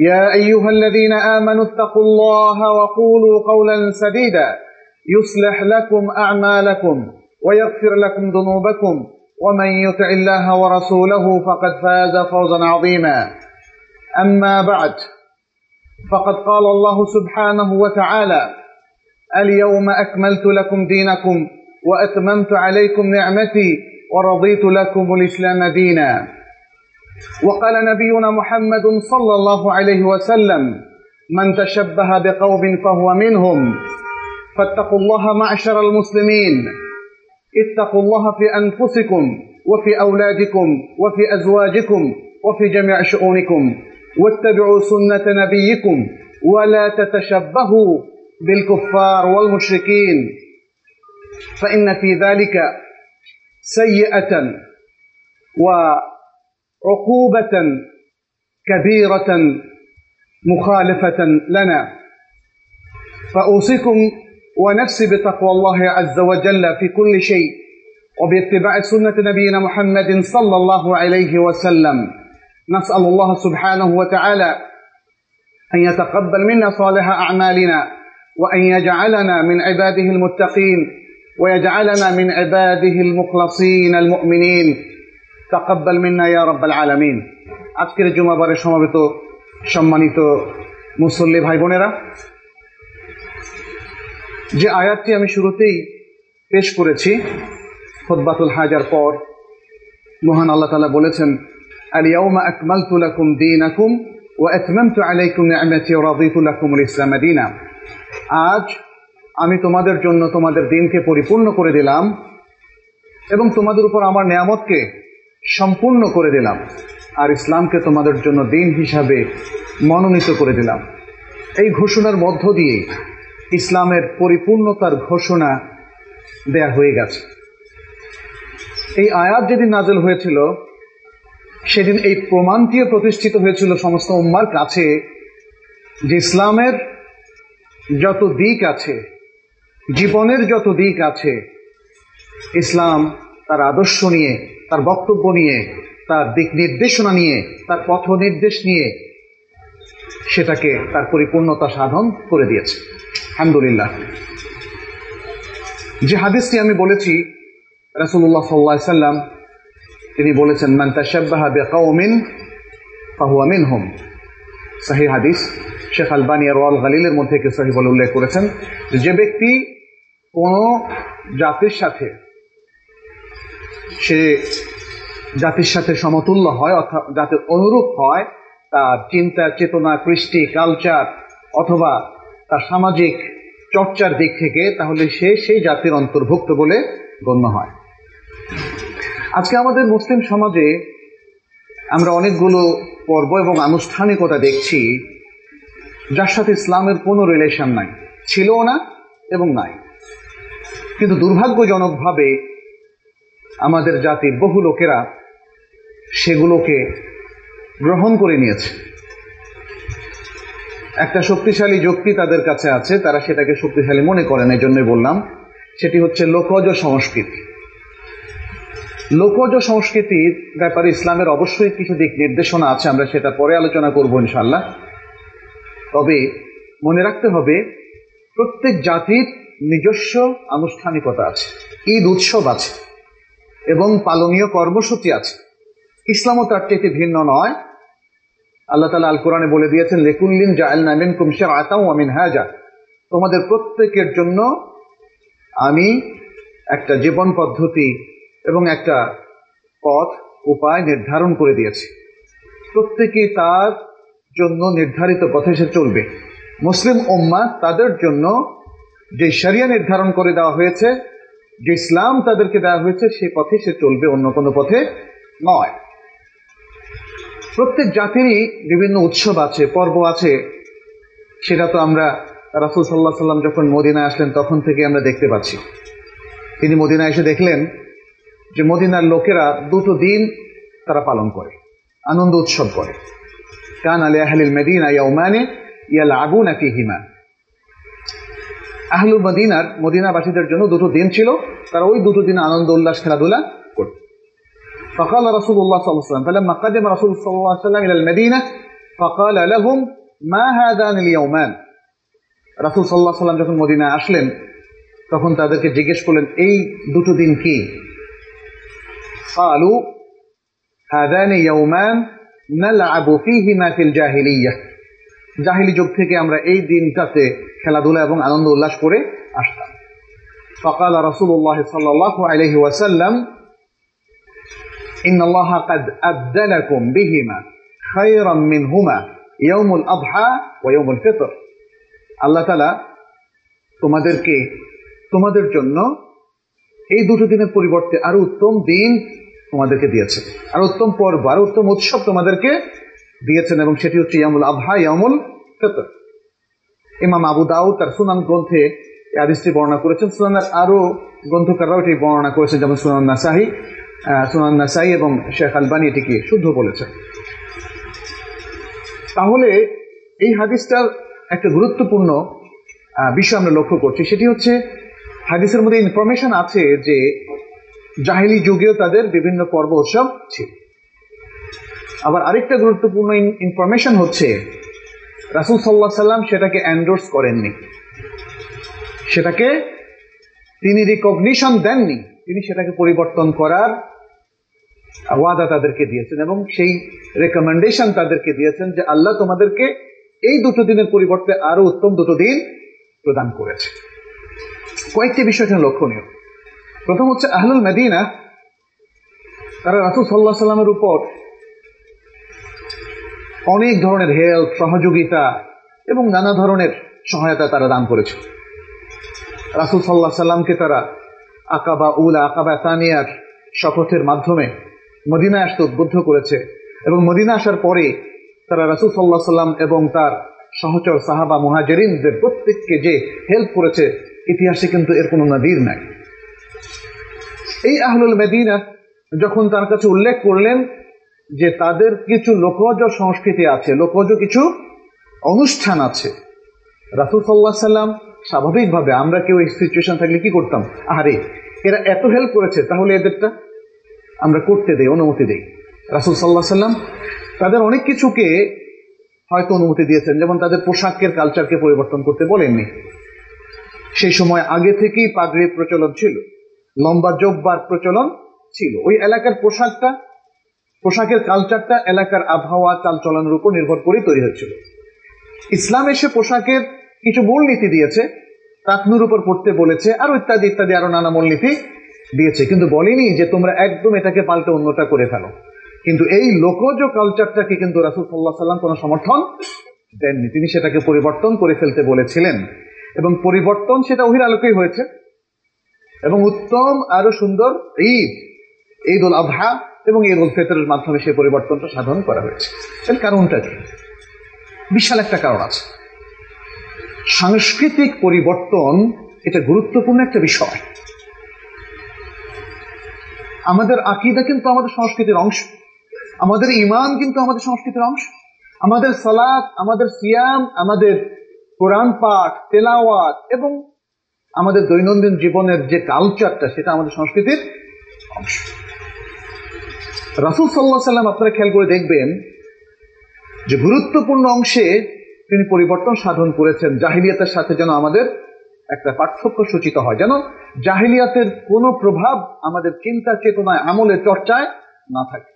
يا أيها الذين آمنوا اتقوا الله وقولوا قولا سديدا. يصلح لكم أعمالكم ويغفر لكم ذنوبكم. ومن يطع الله ورسوله فقد فاز فوزا عظيما. أما بعد فقد قال الله سبحانه وتعالى اليوم أكملت لكم دينكم وأتممت عليكم نعمتي ورضيت لكم الإسلام دينا. وقال نبينا محمد صلى الله عليه وسلم من تشبه بقوم فهو منهم فاتقوا الله معشر المسلمين اتقوا الله في أنفسكم وفي أولادكم وفي أزواجكم وفي جميع شؤونكم واتبعوا سنة نبيكم ولا تتشبهوا بالكفار والمشركين. فإن في ذلك سيئة و عقوبة كبيرة مخالفة لنا. فأوصيكم ونفسي بتقوى الله عز وجل في كل شيء وباتباع سنة نبينا محمد صلى الله عليه وسلم. نسأل الله سبحانه وتعالى أن يتقبل منا صالح أعمالنا وأن يجعلنا من عباده المتقين ويجعلنا من عباده المخلصين المؤمنين. তাকাব্বাল মিন্না ইয়া রাব্বাল আলামিন। আজকের জুমাবারের সমাবেত সম্মানিত মুসল্লি ভাই বোনেরা যে আয়াতটি আমি শুরুতেই পেশ করেছি খোদবাতুল হাজার পর, মহান আল্লাহ তালা বলেছেন আলিয়াউমা আকমালতু লাকুম দীনাকুম ওয়া আতমামতু আলাইকুম নি'মাতি ওয়া রাদিতু লাকুমুল ইসলাম দীনা। আজ আমি তোমাদের জন্য তোমাদের দিনকে পরিপূর্ণ করে দিলাম এবং তোমাদের উপর আমার নিয়ামতকে সম্পূর্ণ করে দিলাম। আর ইসলামকে তোমাদের জন্য দিন হিসাবে মনোনীত করে দিলাম। এই ঘোষণার মধ্য দিয়ে ইসলামের পরিপূর্ণতার ঘোষণা দেয়া হয়ে গেছে। এই আয়াত যেদিন নাজল হয়েছিল, সেদিন এই প্রমাণটিও প্রতিষ্ঠিত হয়েছিল সমস্ত উম্মার কাছে যে ইসলামের যত দিক আছে, জীবনের যত দিক আছে, ইসলাম তার আদর্শ নিয়ে তার বক্তব্য নিয়ে, তার দিক নির্দেশনা নিয়ে, তার পথ নির্দেশ নিয়ে সেটাকে তার পরিপূর্ণতা সাধন করে দিয়েছে। আলহামদুলিল্লাহ। যে হাদিসটি আমি বলেছি রাসুল্লাহ সাল্লা সাল্লাম, তিনি বলেছেন, মান তাশাব্বাহা বিকাউমিন ফাহুয়া হোম সাহি হাদিস। শেখ আলবানী রওয়াল গালিলের মধ্যে কে সহি বলে উল্লেখ করেছেন যে ব্যক্তি কোনো জাতির সাথে সে জাতির সাথে সমতুল্য হয়, অর্থাৎ জাতির অনুরূপ হয়, তার চিন্তা চেতনা, কৃষ্টি কালচার অথবা তার সামাজিক চর্চার দিক থেকে তাহলে সে সেই জাতির অন্তর্ভুক্ত বলে গণ্য হয়। আজকে আমাদের মুসলিম সমাজে আমরা অনেকগুলো পর্ব এবং আনুষ্ঠানিকতা দেখছি, যার সাথে ইসলামের কোনো রিলেশন নাই। ছিলও না এবং নাই। কিন্তু দুর্ভাগ্যজনকভাবে আমাদের জাতির বহু লোকেরা সেগুলোকে গ্রহণ করে নিয়েছে। একটা শক্তিশালী যুক্তি তাদের কাছে আছে, তারা সেটাকে শক্তিশালী মনে করেন এই জন্যই বললাম। সেটি হচ্ছে লোকজ সংস্কৃতি। লোকজ সংস্কৃতির ব্যাপারে ইসলামের অবশ্যই কিছু দিক নির্দেশনা আছে, আমরা সেটা পরে আলোচনা করব ইনশাল্লাহ তবে মনে রাখতে হবে, প্রত্যেক জাতির নিজস্ব আনুষ্ঠানিকতা আছে, ঈদ উৎসব আছে। এবং পালনীয় কর্মসূচি আছে। ইসলামও তার চেয়ে ভিন্ন নয়। আল্লাহ তালা আল কোরআনে বলে দিয়েছেন লেকুল্লিন জায়েল নামিন কুমশার আতাও আমিন হাজা তোমাদের প্রত্যেকের জন্য আমি একটা জীবন পদ্ধতি এবং একটা পথ, উপায় নির্ধারণ করে দিয়েছি। প্রত্যেকে তার জন্য নির্ধারিত পথে সে চলবে। মুসলিম উম্মা তাদের জন্য যে শরিয়া নির্ধারণ করে দেওয়া হয়েছে যে ইসলাম তাদেরকে দেওয়া হয়েছে, সে পথে সে চলবে, অন্য কোনো পথে নয়। প্রত্যেক জাতিরই বিভিন্ন উৎসব আছে, পর্ব আছে। সেটা তো আমরা রাসুল সাল্লাহ সাল্লাম যখন মদিনায় আসলেন, তখন থেকে আমরা দেখতে পাচ্ছি। তিনি মদিনায় এসে দেখলেন যে মদিনার লোকেরা দুটো দিন তারা পালন করে, আনন্দ উৎসব করে। কান আলী আহলিল মেদিনা ইয়াউমানে ইয়াল আগুন নাকি হিমা আহলুল মদিনার মদিনাবাসীদের জন্য দুটো দিন ছিল তারা ওই দুটো দিন আনন্দ উল্লাস খেলাধুলা করত فقال رسول الله صلى الله عليه وسلم فلما قدم رسول صلى الله عليه وسلم إلى المدينة فقال لهم ما هذان اليومان রাসুল সাল্লাহ সাল্লাম যখন মদিনায় আসলেন তখন তাদেরকে জিজ্ঞেস করলেন এই দুটো দিন কি قالوا هذان يومان نلعب فيهما في الجاهلية জাহিলি যুগ থেকে আমরা এই দিনটাতে খেলাধুলা এবং আনন্দ উল্লাস করে আসতাম فقال رسول الله صلى الله عليه وسلم إن الله قد أبدلكم بهما خيرا منهما يوم الأضحى ويوم الفطر আল্লাহ তালা তোমাদেরকে তোমাদের জন্য এই দুটো দিনের পরিবর্তে আরো উত্তম দিন তোমাদেরকে দিয়েছে আর উত্তম পর্ব আর উত্তম উৎসব তোমাদেরকে দিয়েছেন এবং সেটি হচ্ছে ইয়ামুল আবহা ইয়ামুল ফেতর। ইমাম আবু দাউ তার সুনান গ্রন্থে আদিসটি বর্ণনা করেছেন। সুনানের আরও গ্রন্থকাররাও এটি বর্ণনা করেছেন যেমন সুনান নাসাহি সুনান নাসাই এবং শেখ আলবানি এটিকে শুদ্ধ বলেছেন। তাহলে এই হাদিসটার একটা গুরুত্বপূর্ণ বিষয় আমরা লক্ষ্য করছি। সেটি হচ্ছে হাদিসের মধ্যে ইনফরমেশন আছে যে জাহিলি যুগেও তাদের বিভিন্ন পর্ব উৎসব ছিল। আবার আরেকটা গুরুত্বপূর্ণ ইনফরমেশন হচ্ছে, রাসুল সাল্লাহ সাল্লাম সেটাকে অ্যান্ডোর্স করেননি। সেটাকে তিনি রিকগনিশন দেননি। তিনি সেটাকে পরিবর্তন করার ওয়াদা তাদেরকে দিয়েছেন এবং সেই রেকমেন্ডেশন তাদেরকে দিয়েছেন যে আল্লাহ তোমাদেরকে এই দুটো দিনের পরিবর্তে আরও উত্তম দুটো দিন প্রদান করেছে। কয়েকটি বিষয় এখানে লক্ষণীয়। প্রথম হচ্ছে আহলুল মেদিনা, তারা রাসুল সাল্লাহ সাল্লামের উপর অনেক ধরনের হেল্প, সহযোগিতা এবং নানা ধরনের সহায়তা তারা দান করেছে। রাসুল সাল্লাহ সাল্লামকে তারা আকাবা উল আকাবা তানিয়ার শপথের মাধ্যমে মদিনা আসতে উদ্বুদ্ধ করেছে এবং মদিনা আসার পরে তারা রাসুল সাল্লাহ সাল্লাম এবং তার সহচর সাহাবা মুহাজেরিনদের প্রত্যেককে যে হেল্প করেছে, ইতিহাসে কিন্তু এর কোনো নদীর নাই। এই আহলুল মেদিনা যখন তার কাছে উল্লেখ করলেন যে তাদের কিছু লোকজ সংস্কৃতি আছে, লোকজ কিছু অনুষ্ঠান আছে। রাসুল সাল্লাহ সাল্লাম স্বাভাবিকভাবে আমরা কেউ এই সিচুয়েশন থাকলে কি করতাম? আরে এরা এত হেল্প করেছে, তাহলে এদেরটা আমরা করতে দেই, অনুমতি দেই। রাসুল সাল্লাহ সাল্লাম তাদের অনেক কিছুকে হয়তো অনুমতি দিয়েছেন, যেমন তাদের পোশাকের কালচারকে পরিবর্তন করতে বলেননি। সেই সময় আগে থেকেই পাগড়ির প্রচলন ছিল, লম্বা জব্বার প্রচলন ছিল। ওই এলাকার পোশাকটা পোশাকের কালচারটা এলাকার আবহাওয়া, চালচলনের উপর নির্ভর করে তৈরি হয়েছিল। ইসলাম এসে পোশাকের কিছু মূলনীতি দিয়েছে তাকনুর উপর পড়তে বলেছে, আরও ইত্যাদি ইত্যাদি, আরও নানা মূলনীতি দিয়েছে। কিন্তু বলেনি যে তোমরা একদম এটাকে পাল্টে অন্যটা করে ফেলো। কিন্তু এই লোকজ কালচারটাকে কিন্তু রাসুল সাল্লাহ সাল্লাম কোনো সমর্থন দেননি। তিনি সেটাকে পরিবর্তন করে ফেলতে বলেছিলেন। এবং পরিবর্তন সেটা ওহির আলোকেই হয়েছে। এবং উত্তম আরও সুন্দর ঈদ ঈদ উল আবহা এবং উল ফেতরের মাধ্যমে সেই পরিবর্তনটা সাধন করা হয়েছে। এর কারণটা কি? বিশাল একটা কারণ আছে। সাংস্কৃতিক পরিবর্তন এটা গুরুত্বপূর্ণ একটা বিষয়। আমাদের আকিদা কিন্তু আমাদের সংস্কৃতির অংশ। আমাদের ইমান কিন্তু আমাদের সংস্কৃতির অংশ। আমাদের সালাদ আমাদের সিয়াম, আমাদের কোরআন পাঠ, তেলাওয়াত এবং আমাদের দৈনন্দিন জীবনের যে কালচারটা সেটা আমাদের সংস্কৃতির অংশ। রাসুল সাল্লাহ সাল্লাম আপনারা খেয়াল করে দেখবেন যে গুরুত্বপূর্ণ অংশে তিনি পরিবর্তন সাধন করেছেন। জাহিলিয়াতের সাথে যেন আমাদের একটা পার্থক্য সূচিত হয়। যেন জাহিলিয়াতের কোনো প্রভাব আমাদের চিন্তা চেতনায়, আমলে, চর্চায় না থাকে।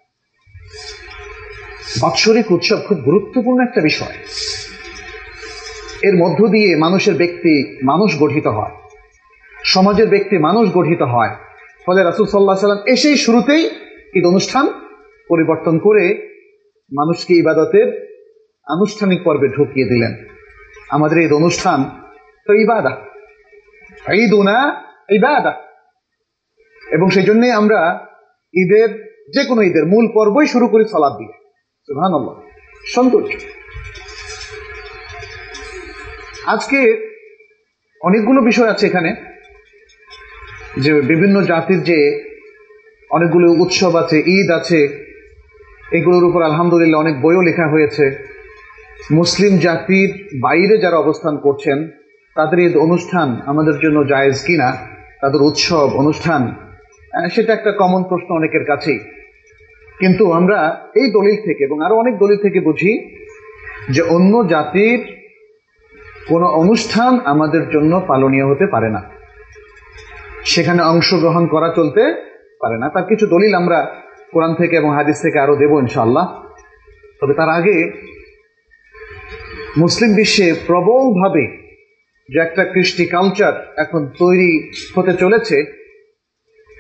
বাৎসরিক উৎসব খুব গুরুত্বপূর্ণ একটা বিষয়। এর মধ্য দিয়ে মানুষের ব্যক্তি মানুষ গঠিত হয়। সমাজের ব্যক্তি মানুষ গঠিত হয়। ফলে রাসুল সাল্লাহ সাল্লাম এসেই শুরুতেই ঈদ অনুষ্ঠান পরিবর্তন করে মানুষকে ইবাদতের আনুষ্ঠানিক পর্বে ঢুকিয়ে দিলেন। আমাদের ঈদ অনুষ্ঠান তো ইবাদা। ঈদ উনা ইবাদা। এবং সেই জন্যই আমরা ঈদের যে কোনো ঈদের মূল পর্বই শুরু করি সলাদ দিয়ে। সুহান সৌন্দর্য আজকে অনেকগুলো বিষয় আছে এখানে। যে বিভিন্ন জাতির যে অনেকগুলো উৎসব আছে, ঈদ আছে। এগুলোর উপর আলহামদুলিল্লাহ অনেক বইও লেখা হয়েছে। মুসলিম জাতির বাইরে যারা অবস্থান করছেন, তাদের ঈদ অনুষ্ঠান আমাদের জন্য জায়েজ কিনা, তাদের উৎসব, অনুষ্ঠান সেটা একটা কমন প্রশ্ন অনেকের কাছেই। কিন্তু আমরা এই দলিল থেকে এবং আরও অনেক দলিল থেকে বুঝি যে অন্য জাতির কোনো অনুষ্ঠান আমাদের জন্য পালনীয় হতে পারে না। সেখানে অংশগ্রহণ করা চলতে পারে না। তার কিছু দলিল আমরা কোরআন থেকে এবং হাদিস থেকে আরও দেব ইনশাল্লাহ তবে তার আগে মুসলিম বিশ্বে প্রবলভাবে যে একটা কৃষ্টি কালচার এখন তৈরি হতে চলেছে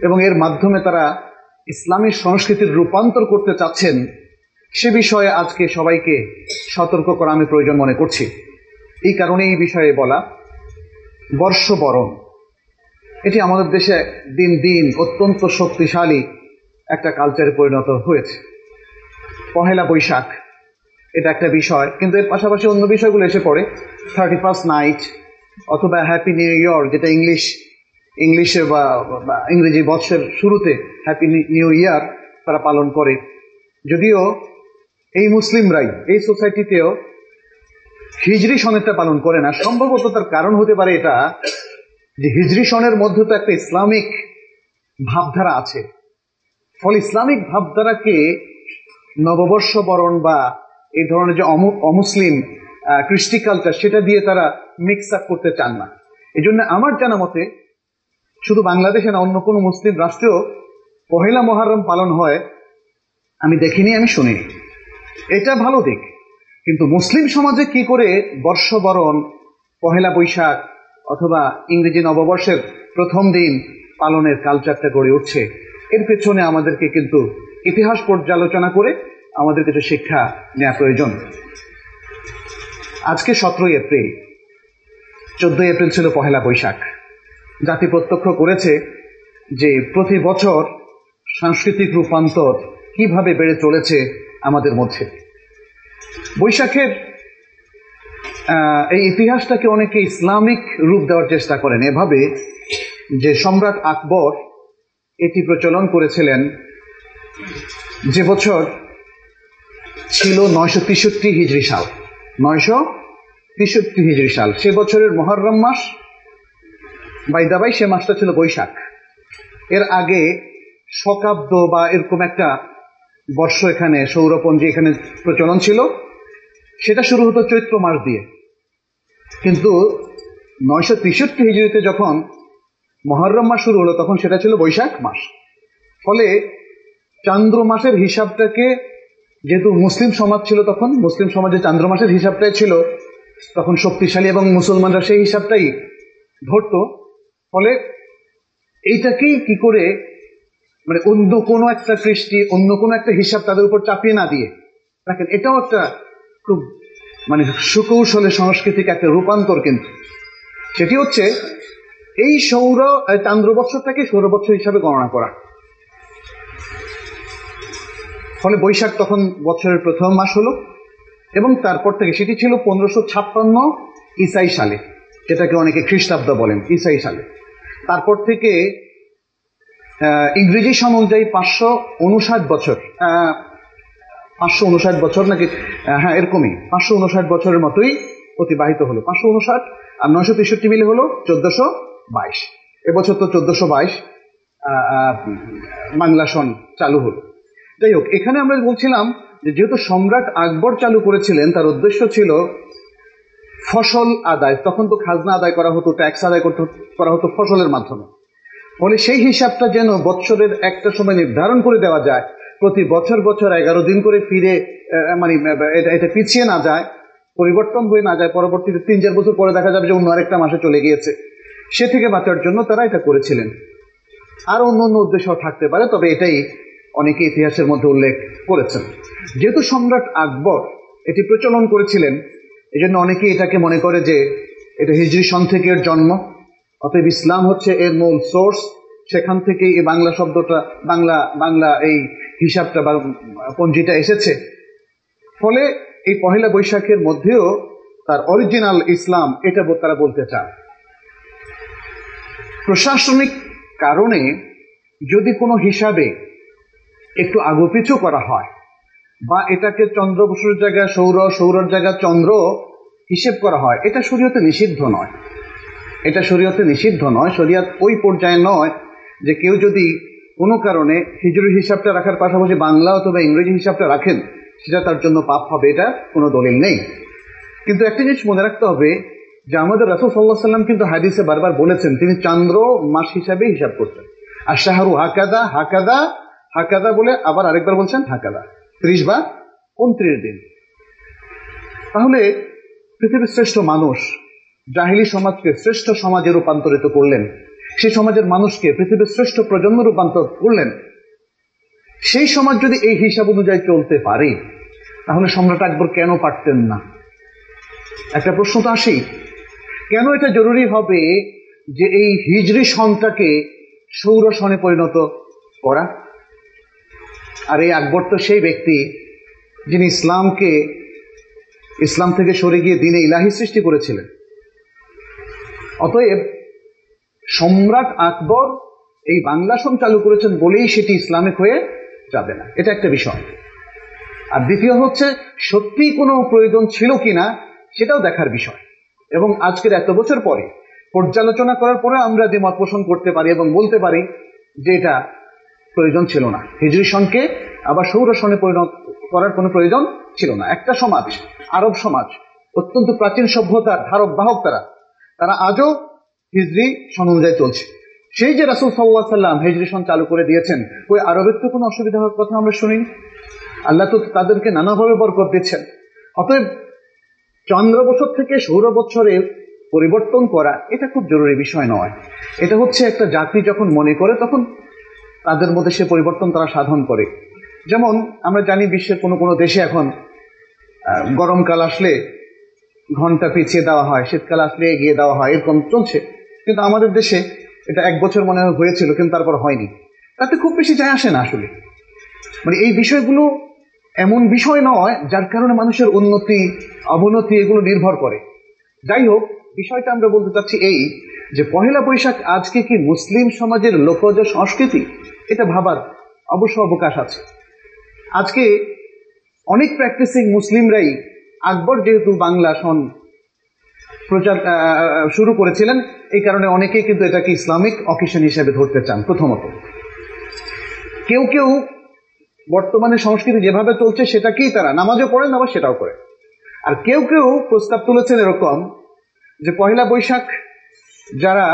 এবং এর মাধ্যমে তারা ইসলামী সংস্কৃতির রূপান্তর করতে চাচ্ছেন, সে বিষয়ে আজকে সবাইকে সতর্ক করা আমি প্রয়োজন মনে করছি। এই কারণে এই বিষয়ে বলা বর্ষবরণ। এটি আমাদের দেশে দিন দিন অত্যন্ত শক্তিশালী একটা কালচারে পরিণত হয়েছে। পহেলা বৈশাখ, এটা একটা বিষয়, কিন্তু এর পাশাপাশি অন্য বিষয়গুলো এসে পড়ে। থার্টি ফার্স্ট নাইট অথবা হ্যাপি নিউ ইয়ার যেটা ইংলিশ ইংলিশে বা ইংরেজি বৎসের শুরুতে হ্যাপি নিউ ইয়ার তারা পালন করে। যদিও এই মুসলিমরাই, এই সোসাইটিতেও হিজরি সনেরটা পালন করে না। সম্ভবত তার কারণ হতে পারে এটা যে হিজরি সনের মধ্যে তো একটা ইসলামিক ভাবধারা আছে। ফলে ইসলামিক ভাবধারাকে নববর্ষ বরণ বা এই ধরনের যে অমুসলিম কৃষ্টি কালচার সেটা দিয়ে তারা মিক্স আপ করতে চান না। এই জন্য আমার জানা মতে শুধু বাংলাদেশে না, অন্য কোনো মুসলিম রাষ্ট্রেও পহেলা মহারম পালন হয়, আমি দেখিনি, আমি শুনিনি। এটা ভালো দিক। কিন্তু মুসলিম সমাজে কি করে বর্ষবরণ পহেলা বৈশাখ অথবা ইংরেজি নববর্ষের প্রথম দিন পালনের কালচারটা গড়ে উঠছে। এর পেছনে আমাদেরকে কিন্তু ইতিহাস পর্যালোচনা করে আমাদের কিছু শিক্ষা নেওয়া প্রয়োজন। আজকে সতেরোই এপ্রিল। চোদ্দই এপ্রিল ছিল পহেলা বৈশাখ। জাতি প্রত্যক্ষ করেছে যে প্রতি বছর সাংস্কৃতিক রূপান্তর কীভাবে বেড়ে চলেছে আমাদের মধ্যে। বৈশাখের এই ইতিহাসটাকে অনেকে ইসলামিক রূপ দেওয়ার চেষ্টা করেন। এভাবে যে সম্রাট আকবর এটি প্রচলন করেছিলেন, যে বছর ছিল নয়শো তেষট্টি হিজড়ি সাল। নয়শো তেষট্টি হিজড়ি সাল। সে বছরের মহরম মাস বাইদাবাই সে মাসটা ছিল বৈশাখ। এর আগে শকাব্দ বা এরকম একটা বর্ষ এখানে, সৌরপঞ্জি এখানে প্রচলন ছিল। সেটা শুরু হতো চৈত্র মাস দিয়ে। কিন্তু নয়শো তেষট্টি হিজড়িতে যখন মহরম মাস শুরু হলো, তখন সেটা ছিল বৈশাখ মাস। ফলে চান্দ্র মাসের হিসাবটাকে, যেহেতু মুসলিম সমাজ ছিল তখন, মুসলিম সমাজে চান্দ্র মাসের হিসাবটাই ছিল, তখন শক্তিশালী এবং মুসলমানরা সেই হিসাবটাই ধরত। ফলে এইটাকেই কি করে মানে অন্য কোনো একটা কৃষ্টি অন্য কোনো একটা হিসাব তাদের উপর চাপিয়ে না দিয়ে, দেখেন এটাও একটা খুব মানে সুকৌশলে সংস্কৃতিক একটা রূপান্তর কিন্তু। সেটি হচ্ছে এই সৌর চান্দ্র বৎসরটাকে সৌর হিসাবে গণনা করা। ফলে বৈশাখ তখন বছরের প্রথম মাস হলো এবং তারপর থেকে সেটি ছিল পনেরোশো ছাপ্পান্ন ইসাই সালে, যেটাকে অনেকে খ্রিস্টাব্দ বলেন ইসাই সালে। তারপর থেকে ইংরেজি সন অনুযায়ী পাঁচশো উনষাট বছর পাঁচশো উনষাট বছর নাকি হ্যাঁ এরকমই। পাঁচশো উনষাট বছরের মতোই অতিবাহিত হলো। পাঁচশো উনষাট আর নয়শো তেষট্টি মিলে হলো চোদ্দশো বাইশ। এবছর তো চোদ্দশো বাইশ বাংলা সন চালু হলো। যাই হোক, এখানে আমরা বলছিলাম যে যেহেতু সম্রাট আকবর চালু করেছিলেন, তার উদ্দেশ্য ছিল ফসল আদায়। তখন তো খাজনা আদায় করা হতো, ট্যাক্স আদায় করতে, করা হতো ফসলের মাধ্যমে। ফলে সেই হিসাবটা যেন বৎসরের একটা সময় নির্ধারণ করে দেওয়া যায় প্রতি বছর বছর এগারো দিন করে ফিরে মানে এটা পিছিয়ে না যায়, পরিবর্তন হয়ে না যায়, পরবর্তীতে তিন, চার বছর পরে দেখা যাবে যে অন্য আরেকটা মাসে চলে গিয়েছে। সে থেকে বাঁচার জন্য তারা এটা করেছিলেন। আর অন্য অন্য উদ্দেশ্য থাকতে পারে, তবে এটাই অনেকে ইতিহাসের মধ্যে উল্লেখ করেছেন। যেহেতু সম্রাট আকবর এটি প্রচলন করেছিলেন এই জন্য অনেকে এটাকে মনে করে যে এটা হিজরি সন থেকে এর জন্ম। অতএব ইসলাম হচ্ছে এর মূল সোর্স সেখান থেকে এই বাংলা শব্দটা, বাংলা বাংলা এই হিসাবটা বা পঞ্জিটা এসেছে। ফলে এই পহেলা বৈশাখের মধ্যেও তার অরিজিনাল ইসলাম এটা তারা বলতে চান। প্রশাসনিক কারণে যদি কোনো হিসাবে একটু আগোপিছু করা হয় বা এটাকে চন্দ্র বসুর জায়গায় সৌর, সৌরর জায়গায় চন্দ্র হিসেব করা হয়, এটা শরীয়তে নিষিদ্ধ নয়। এটা শরীয়তে নিষিদ্ধ নয়, শরীয়ত ওই পর্যায়ে নয় যে কেউ যদি কোনো কারণে হিজুরি হিসাবটা রাখার পাশাপাশি বাংলা অথবা ইংরেজি হিসাবটা রাখেন, সেটা তার জন্য পাপ হবে, এটা কোনো দলিল নেই। কিন্তু একটা জিনিস মনে রাখতে হবে, যে আমাদের রাসুল সাল্লাহ সাল্লাম কিন্তু হাদিসে বারবার বলেছেন, তিনি চন্দ্র মাস হিসাবে হিসাব করতেন। আর শাহরু হাকাদা হাকাদা হাকাদা বলে আবার আরেকবার বলছেন হাকাদা। ত্রিশ বা উনত্রিশ দিন। তাহলে পৃথিবীর শ্রেষ্ঠ মানুষ জাহিলি সমাজকে শ্রেষ্ঠ সমাজে রূপান্তরিত করলেন। সেই সমাজের মানুষকে পৃথিবীর শ্রেষ্ঠ প্রজন্ম রূপান্তর করলেন। সেই সমাজ যদি এই হিসাব অনুযায়ী চলতে পারে, তাহলে সম্রাট আকবর কেন পারতেন না? একটা প্রশ্ন তো আসেই। কেন এটা জরুরি হবে যে এই হিজরি সনটাকে সৌর সনে পরিণত করা? আর এই আকবর তো সেই ব্যক্তি যিনি ইসলামকে, ইসলাম থেকে সরে গিয়ে দিনে ইলাহি সৃষ্টি করেছিলেন। অতএব সম্রাট আকবর এই বাংলা সম চালু করেছেন বলেই সেটি ইসলামিক হয়ে যাবে না। এটা একটা বিষয়। আর দ্বিতীয় হচ্ছে সত্যি কোনো প্রয়োজন ছিল কিনা সেটাও দেখার বিষয়। এবং আজকের এত বছর পরে পর্যালোচনা করার পরে আমরা যে মত পোষণ করতে পারি এবং বলতে পারি যে এটা প্রয়োজন ছিল না। হিজরি সনকে আবার সৌর সনে পরিণত করার কোনো প্রয়োজন ছিল না। একটা সমাজ, আরব সমাজ, অত্যন্ত প্রাচীন সভ্যতার ধারক বাহক তারা তারা আজও হিজরি সন অনুযায়ী চলছে। সেই যে রাসুল সাল্লাহ সাল্লাম হিজরি সন চালু করে দিয়েছেন, ওই আরবের তো কোনো অসুবিধা হওয়ার কথা আমরা শুনিনি। আল্লাহ তো তাদেরকে নানাভাবে বরকত দিচ্ছেন। অতএব চন্দ্র বছর থেকে সৌর বছরে পরিবর্তন করা, এটা খুব জরুরি বিষয় নয়। এটা হচ্ছে একটা জাতি যখন মনে করে, তখন তাদের মধ্যে সে পরিবর্তন তারা সাধন করে। যেমন আমরা জানি বিশ্বের কোনো কোনো দেশে এখন গরমকাল আসলে ঘণ্টা পিছিয়ে দেওয়া হয়, শীতকাল আসলে এগিয়ে দেওয়া হয়, এরকম চলছে। কিন্তু আমাদের দেশে এটা এক বছর মনে হয়েছিল, কিন্তু তারপর হয়নি। তাতে খুব বেশি যায় আসে না আসলে। মানে এই বিষয়গুলো এমন বিষয় নয় যার কারণে মানুষের উন্নতি, অবনতি এগুলো নির্ভর করে। যাই হোক, বিষয়টা আমরা বলতে চাচ্ছি এই যে পহেলা বৈশাখ আজকে কি মুসলিম সমাজের লোকজ সংস্কৃতি? এটা ভাবার অবশ্য অবকাশ আছে। আজকে অনেক প্র্যাকটিসিং মুসলিমরাই আকবর যেহেতু বাংলা সন প্রচার শুরু করেছিলেন। এই কারণে অনেকেই কিন্তু এটাকে ইসলামিক অকেশন হিসেবে ধরতে চান, প্রথমত। কেউ কেউ বর্তমানে সংস্কৃতি যেভাবে চলছে সেটাকেই তারা নামাজও পড়েন, আবার সেটাও করে আর কেউ কেউ প্রস্তাব তুলেছেন এরকম যে পয়লা বৈশাখ যারা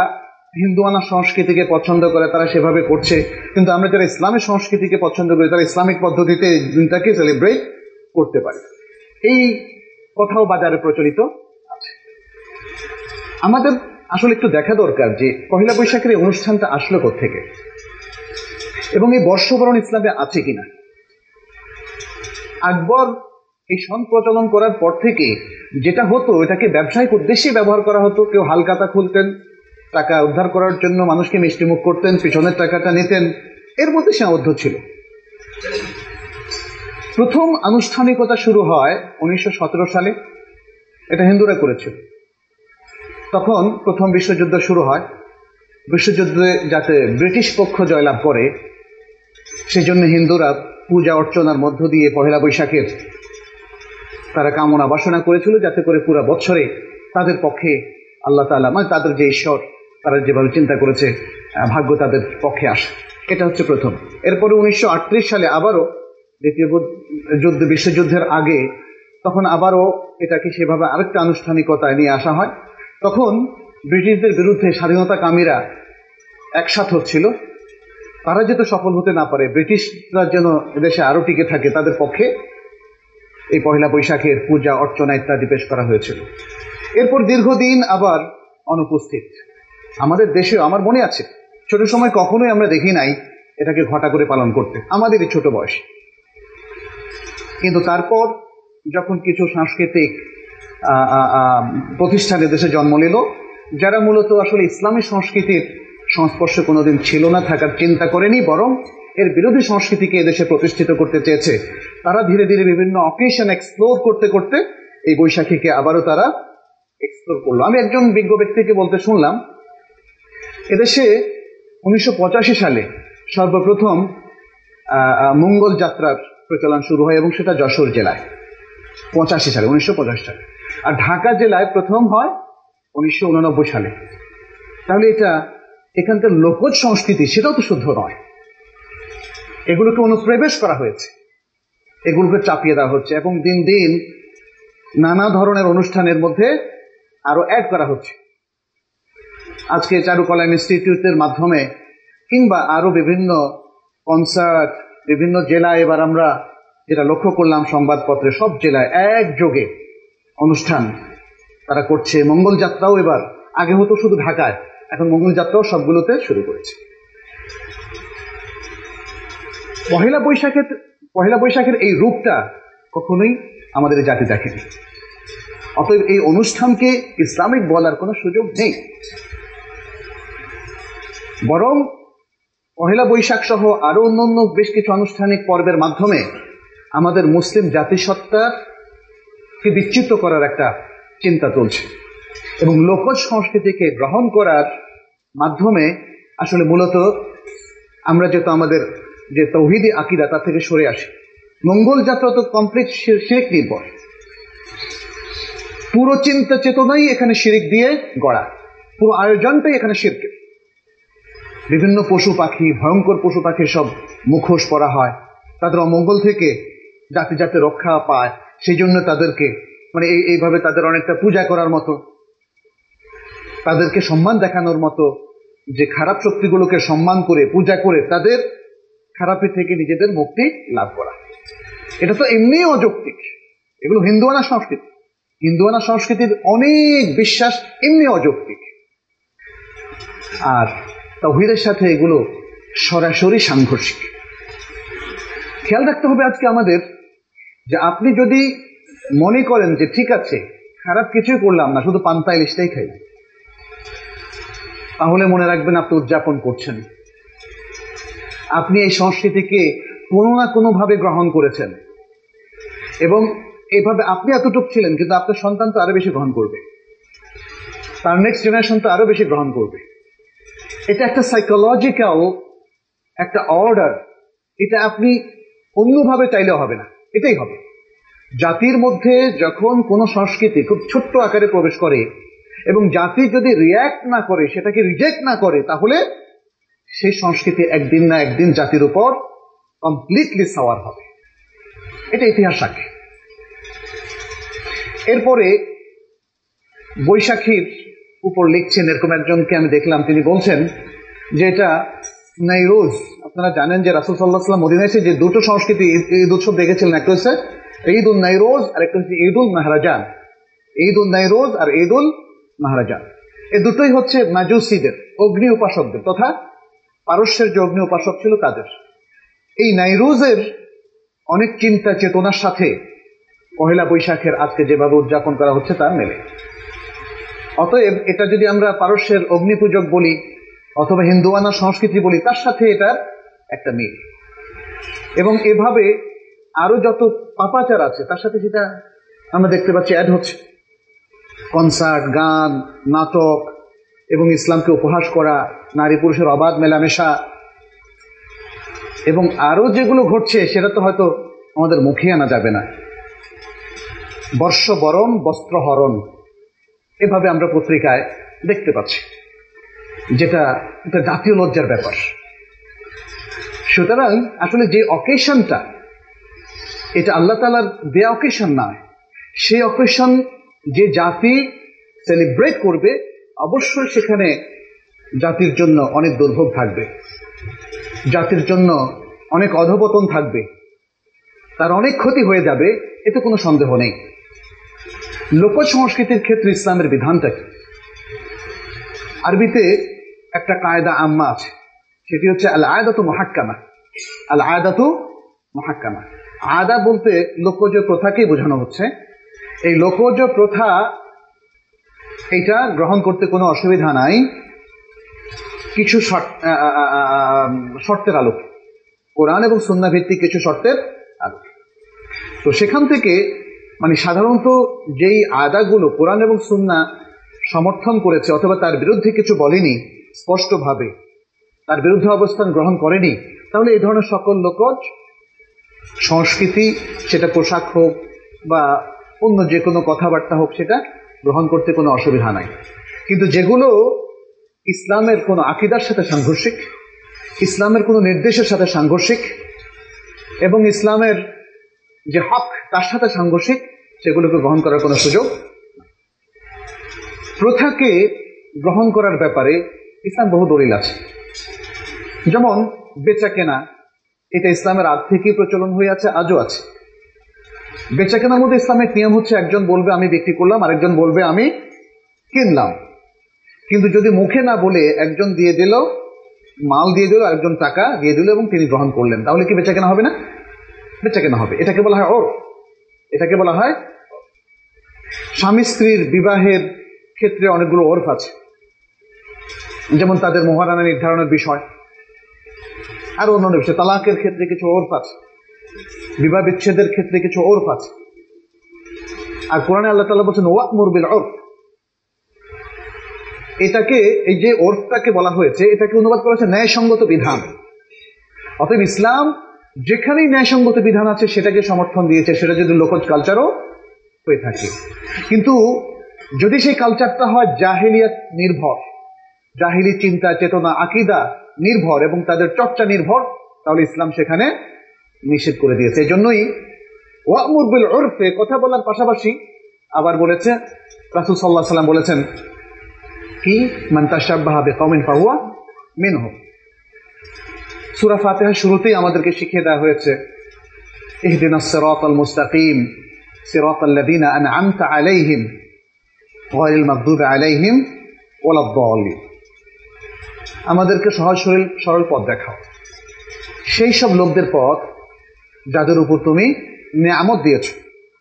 হিন্দুয়ানা সংস্কৃতিকে পছন্দ করে, তারা সেভাবে করছে। কিন্তু আমরা যারা ইসলামের সংস্কৃতিকে পছন্দ করি, তারা ইসলামিক পদ্ধতিতে দিনটাকে সেলিব্রেট করতে পারি। এই কথাও বাজারে প্রচলিত। আমাদের আসলে একটু দেখা দরকার যে পহেলা বৈশাখের এই অনুষ্ঠানটা আসলো থেকে এবং এই বর্ষবরণ ইসলামে আছে কিনা? আকবর এই সন প্রচলন করার পর থেকে যেটা হতো, এটাকে ব্যবসায়িক উদ্দেশ্যে ব্যবহার করা হতো। কেউ হালকাতা খুলতেন, টাকা উদ্ধার করার জন্য মানুষকে মিষ্টিমুখ করতেন, পিছনের টাকাটা নিতেন। এর মধ্যে সীমাবদ্ধ ছিল। প্রথম আনুষ্ঠানিকতা শুরু হয় উনিশশো সতেরো সালে। এটা হিন্দুরা করেছিল। তখন প্রথম বিশ্বযুদ্ধ শুরু হয়। বিশ্বযুদ্ধে যাতে ব্রিটিশ পক্ষ জয়লাভ করে সেই জন্য হিন্দুরা পূজা অর্চনার মধ্য দিয়ে পহেলা বৈশাখের তারা কামনা বাসনা করেছিল যাতে করে পুরো বছরে তাদের পক্ষে আল্লাহ তালা মানে তাদের যে ঈশ্বর, তারা যেভাবে চিন্তা করেছে ভাগ্য তাদের পক্ষে আসে। এটা হচ্ছে প্রথম। এরপরে উনিশশো আটত্রিশ সালে আবারও দ্বিতীয় যুদ্ধ, বিশ্বযুদ্ধের আগে তখন আবারও এটাকে সেভাবে আরেকটা আনুষ্ঠানিকতায় নিয়ে আসা হয়। তখন ব্রিটিশদের বিরুদ্ধে স্বাধীনতা কামীরা একসাথ হচ্ছিল। তারা যাতে সফল হতে না পারে, ব্রিটিশরা যেন এদেশে আরও টিকে থাকে, তাদের পক্ষে এই পহেলা বৈশাখের পূজা, অর্চনা ইত্যাদি পেশ করা হয়েছিল। এরপর দীর্ঘদিন আবার অনুপস্থিত। আমাদের দেশেও, আমার মনে আছে, ছোট সময় কখনোই আমরা দেখি নাই এটাকে ঘটা করে পালন করতে। আমাদেরই ছোট বয়স। কিন্তু তারপর যখন কিছু সাংস্কৃতিক প্রতিষ্ঠানে দেশে জন্ম নিল। যারা মূলত আসলে ইসলামী সংস্কৃতির সংস্পর্শে কোনোদিন ছিল না, থাকার চিন্তা করেনি, বরং এর বিরোধী সংস্কৃতিকে এদেশে প্রতিষ্ঠিত করতে চেয়েছে। তারা ধীরে ধীরে বিভিন্ন অকেশন এক্সপ্লোর করতে করতে এই বৈশাখীকে আবারও তারা এক্সপ্লোর করল। আমি একজন বিজ্ঞ ব্যক্তিকে বলতে শুনলাম, এদেশে উনিশশো পঁচাশি সালে সর্বপ্রথম মঙ্গল যাত্রার প্রচলন শুরু হয় এবং সেটা যশোর জেলায়। পঁচাশি সালে, উনিশশো সালে। আর ঢাকা জেলায় প্রথম হয় উনিশশো সালে। তাহলে এটা এখানকার লোকজ সংস্কৃতি, সেটাও তো শুদ্ধ নয়। এগুলোকে অনুপ্রবেশ করা হয়েছে। এগুলোকে চাপিয়ে দেওয়া হচ্ছে এবং দিন দিন নানা ধরনের অনুষ্ঠানের মধ্যে আরও অ্যাড করা হচ্ছে। আজকে চারুকলা ইনস্টিটিউটের মাধ্যমে কিংবা আরও বিভিন্ন কনসার্ট বিভিন্ন জেলায় এবার আমরা যেটা লক্ষ্য করলাম সংবাদপত্রে, সব জেলায় একযোগে অনুষ্ঠান তারা করছে। মঙ্গল যাত্রাও এবার আগে হতো শুধু ঢাকায়, এখন মঙ্গল যাত্রাও সবগুলোতে শুরু করেছে। পহেলা বৈশাখের পহেলা বৈশাখের এই রূপটা কখনোই আমাদের জাতি দেখেনি। অতএব এই অনুষ্ঠানকে ইসলামিক বলার কোনো সুযোগ নেই। বরং পহেলা বৈশাখ সহ আরও অন্যান্য বেশ কিছু আনুষ্ঠানিক পর্বের মাধ্যমে আমাদের মুসলিম জাতিসত্তাকে বিচ্যুত করার একটা চিন্তা চলছে। এবং লোকজ সংস্কৃতিকে গ্রহণ করার মাধ্যমে আসলে মূলত আমরা যেহেতু আমাদের যে তৌহিদি আকিদা তা থেকে সরে আসি। মঙ্গল যাত্রা তো কমপ্লিট শিরিক নির্ভর পুরো। চিন্তা চেতনাই এখানে শিরিক দিয়ে গড়া। পুরো আয়োজনটাই এখানে শিরকের। বিভিন্ন পশু পাখি, ভয়ঙ্কর পশু পাখির সব মুখোশ পরা হয়। তাদের অমঙ্গল থেকে জাতি যাতে রক্ষা পায়। সেই জন্য তাদেরকে মানে এই, এইভাবে তাদের অনেকটা পূজা করার মতো, তাদেরকে সম্মান দেখানোর মতো, যে খারাপ শক্তিগুলোকে সম্মান করে, পূজা করে তাদের খারাপের থেকে নিজেদের মুক্তি লাভ করা। এটা তো এমনি অযৌক্তিক। এগুলো হিন্দুয়ানা সংস্কৃতি। হিন্দুয়ানা সংস্কৃতির অনেক বিশ্বাস এমনি অযৌক্তিক। আর তহিদের সাথে এগুলো সরাসরি সাংঘর্ষিক। খেয়াল রাখতে হবে আজকে আমাদের যে আপনি যদি মনে করেন যে ঠিক আছে, খারাপ কিছুই করলাম না, শুধু পান্তা ইলিশটাই খাই। তাহলে মনে রাখবেন আপনি উদযাপন করছেন। আপনি এই সংস্কৃতিকে কোনো না কোনোভাবে গ্রহণ করেছেন। এবং এভাবে আপনি এতটুক ছিলেন, কিন্তু আপনার সন্তান তো আরও বেশি গ্রহণ করবে। তার নেক্সট জেনারেশন তো আরও বেশি গ্রহণ করবে। এটা একটা সাইকোলজিক্যাল একটা অর্ডার এটা আপনি অন্যভাবে চাইলেও হবে না। এটাই হবে। জাতির মধ্যে যখন কোনো সংস্কৃতি খুব ছোট্ট আকারে প্রবেশ করে এবং জাতি যদি রিয়্যাক্ট না করে, সেটাকে রিজেক্ট না করে, তাহলে সেই সংস্কৃতি একদিন না একদিন জাতির উপর কমপ্লিটলি সাওয়ার হবে। এটা ইতিহাস সাক্ষী এরপরে বৈশাখীর উপর লিখছেন, এরকম একজনকে আমি দেখলাম, তিনি বলছেন যে এটা নাইরোজ আপনারা জানেন যে রাসুল সাল্লাহ সাল্লাম যে দুটো সংস্কৃতি ঈদ উৎসব দেখেছিলেন, একটা হচ্ছে ঈদ উল নাইরোজ আর একটা হচ্ছে ঈদ উল মাহারাজান। ঈদ উল নাইরোজ আর ঈদ উল মাহারাজান। এ দুটোই হচ্ছে মাজুসিদের, অগ্নি উপাসকদের, তথা পারস্যের যে অগ্নি উপাসক ছিল তাদের এই নাইরোজের অনেক চিন্তা চেতনার সাথে পহেলা বৈশাখের আজকে যেভাবে উদযাপন করা হচ্ছে তার মেলে। অতএব এটা যদি আমরা পারস্যের অগ্নি পূজক বলি অথবা হিন্দুয়ানা সংস্কৃতি বলি, তার সাথে এটার একটা মিল। এবং এভাবে আরও যত পাপাচার আছে, তার সাথে সেটা আমরা দেখতে পাচ্ছি অ্যাড হচ্ছে কনসার্ট, গান, নাটক এবং ইসলামকে উপহাস করা, নারী পুরুষের অবাধ মেলামেশা। এবং আরও যেগুলো ঘটছে, সেটা তো হয়তো আমাদের মুখে আনা যাবে না। বর্ষবরণ, বস্ত্রহরণ, এভাবে আমরা পত্রিকায় দেখতে পাচ্ছি। যেটা একটা জাতীয় লজ্জার ব্যাপার। সুতরাং আসলে যে অকেশনটা এটা আল্লাহ তালার দেয়া অকেশন নয় সেই অকেশন যে জাতি সেলিব্রেট করবে, অবশ্যই সেখানে জাতির জন্য অনেক দুর্ভোগ থাকবে। জাতির জন্য অনেক অধপতন থাকবে। তার অনেক ক্ষতি হয়ে যাবে, এতে কোনো সন্দেহ নেই। লোক সংস্কৃতির ক্ষেত্রে ইসলামের বিধানটা কি? আরবিতে একটা কায়দা আম্মা আছে। সেটি হচ্ছে আল আয়াদাতু মহাক্কামা। আল আয়াদাতু মহাক্কামা। আদা বলতে লোকজ প্রথাকেই বোঝানো হচ্ছে। এই লোকজ প্রথা, এটা গ্রহণ করতে কোনো অসুবিধা নাই। কিছু শর্তের আলোকে। কোরআন এবং সন্না ভিত্তিক কিছু শর্তের আলোকে। তো সেখান থেকে মানে সাধারণত যেই আদাগুলো কোরআন এবং সুন্না সমর্থন করেছে অথবা তার বিরুদ্ধে কিছু বলেনি স্পষ্টভাবে তার বিরুদ্ধে অবস্থান গ্রহণ করেনি, তাহলে এই ধরনের সকল লোকজ সংস্কৃতি, সেটা পোশাক হোক বা অন্য যে কোনো কথাবার্তা হোক, সেটা গ্রহণ করতে কোনো অসুবিধা নাই। কিন্তু যেগুলো ইসলামের কোনো আকিদার সাথে সাংঘর্ষিক, ইসলামের কোনো নির্দেশের সাথে সাংঘর্ষিক, এবং ইসলামের যে হক, তার সাথে সাংঘর্ষিক, সেগুলোকে গ্রহণ করার কোনো সুযোগ প্রথাকে গ্রহণ করার ব্যাপারে ইসলাম বহু দলিল আছে। যেমন বেচা কেনা এটা ইসলামের আগ থেকেই প্রচলন হয়ে আছে, আজও আছে। বেচা কেনার মধ্যে ইসলামের নিয়ম হচ্ছে, একজন বলবে, আমি বিক্রি করলাম, আরেকজন বলবে, আমি কিনলাম। কিন্তু যদি মুখে না বলে একজন দিয়ে দিল, মাল দিয়ে দিল, আরেকজন টাকা দিয়ে দিল এবং তিনি গ্রহণ করলেন, তাহলে কি বেচা কেনা হবে না? বেচা কেনা হবে। এটাকে বলা হয় ওর। এটাকে বলা হয় স্বামী স্ত্রীর বিবাহের ক্ষেত্রে অনেকগুলো ওরফ আছে। যেমন তাদের মহারানা নির্ধারণের বিষয়। আর অন্যান্য বিষয়, তালাকের ক্ষেত্রে কিছু ওরফ আছে। বিবাহ বিচ্ছেদের ক্ষেত্রে কিছু ওরফ আছে। আর কোরআনে আল্লাহ তালা বলছেন ওয়াক মুরবিল ওরফ এটাকে, এই যে ওরফটাকে বলা হয়েছে, এটাকে অনুবাদ করা হয়েছে ন্যায়সঙ্গত বিধান। অতএব ইসলাম যেখানেই ন্যায়সঙ্গত বিধান আছে, সেটাকে সমর্থন দিয়েছে, সেটা যদি লোকজ কালচারও হয়ে থাকে। কিন্তু যদি সেই কালচারটা হয় জাহেলিয়াত নির্ভর জাহিলি চিন্তা, চেতনা, আকিদা নির্ভর এবং তাদের চর্চা নির্ভর, তাহলে ইসলাম সেখানে নিষেধ করে দিয়েছে। এই জন্যই ওয়ামুর বিল ওরফে কথা বলার পাশাপাশি আবার বলেছে, রাসুল সাল্লাহ সাল্লাম বলেছেন কি মান তাশাব্বাহা বিকওমিন ফাহুয়া মিনহুম সুরা ফাতিহার শুরুতেই আমাদেরকে শিখিয়ে দেওয়া হয়েছে, ইহদিনাস সিরাতাল মুস্তাকিম, সিরাতাল লাযিনা আন'আমতা আলাইহিম, গায়রিল মাগদুবি আলাইহিম ওয়ালাদ দাল্লিন আমাদেরকে সহজ, সরল সরল পথ দেখাও। সেই সব লোকদের পথ যাদের উপর তুমি নিয়ামত দিয়েছ।